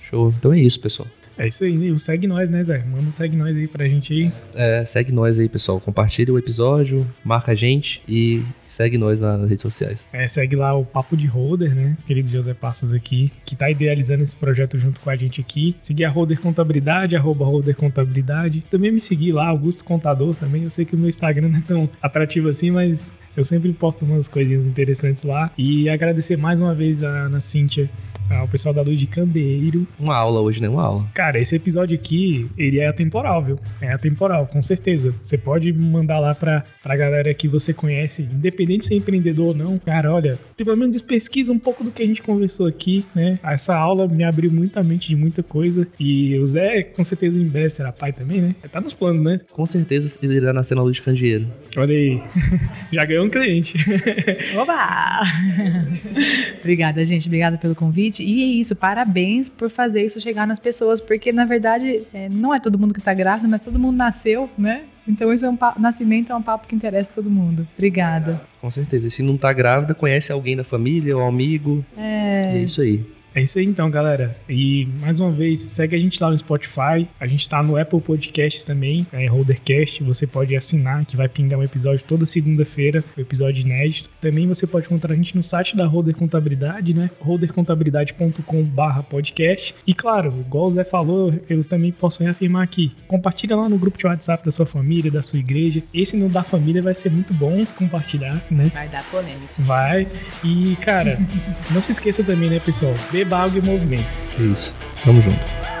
Show. Então é isso, pessoal. É isso aí, né? segue nós, né, Zé? Manda um segue nós aí pra gente aí. É, segue nós aí, pessoal. Compartilha o episódio, marca a gente e segue nós nas redes sociais. É, segue lá o Papo de Holder, né? Querido José Passos aqui, que tá idealizando esse projeto junto com a gente aqui. Seguir a Holder Contabilidade, arroba Holder Contabilidade. Também me seguir lá, Augusto Contador também. Eu sei que o meu Instagram não é tão atrativo assim, mas eu sempre posto umas coisinhas interessantes lá. E agradecer mais uma vez a Ana Cíntia ao pessoal da Luz de Candeeiro. Uma aula hoje, né? Uma aula. Cara, esse episódio aqui, ele é atemporal, viu? É atemporal, com certeza. Você pode mandar lá pra, pra galera que você conhece, independente de ser empreendedor ou não. Cara, olha, pelo menos pesquisa um pouco do que a gente conversou aqui, né? Essa aula me abriu muita mente de muita coisa. E o Zé, com certeza, em breve será pai também, né? Tá nos planos, né? Com certeza ele irá nascer na Luz de Candeeiro. Olha aí. Já ganhou um cliente. Oba! Obrigada, gente. Obrigada pelo convite. E é isso, parabéns por fazer isso chegar nas pessoas, porque na verdade é, não é todo mundo que está grávida, mas todo mundo nasceu, né? Então esse é um papo, nascimento é um papo que interessa todo mundo. Obrigada. Com certeza. E se não está grávida, conhece alguém da família ou amigo. É. E é isso aí. É isso aí então, galera. E mais uma vez, segue a gente lá no Spotify. A gente tá no Apple Podcasts também, é Holdercast. Você pode assinar, que vai pingar um episódio toda segunda-feira, o um episódio inédito. Também você pode encontrar a gente no site da Holder Contabilidade, né? holdercontabilidade.com/podcast. E claro, igual o Zé falou, eu também posso reafirmar aqui. Compartilha lá no grupo de WhatsApp da sua família, da sua igreja. Esse no da família vai ser muito bom compartilhar, né? Vai dar polêmica. Vai. E, cara, não se esqueça também, né, pessoal? E movimentos. Isso. Tamo junto.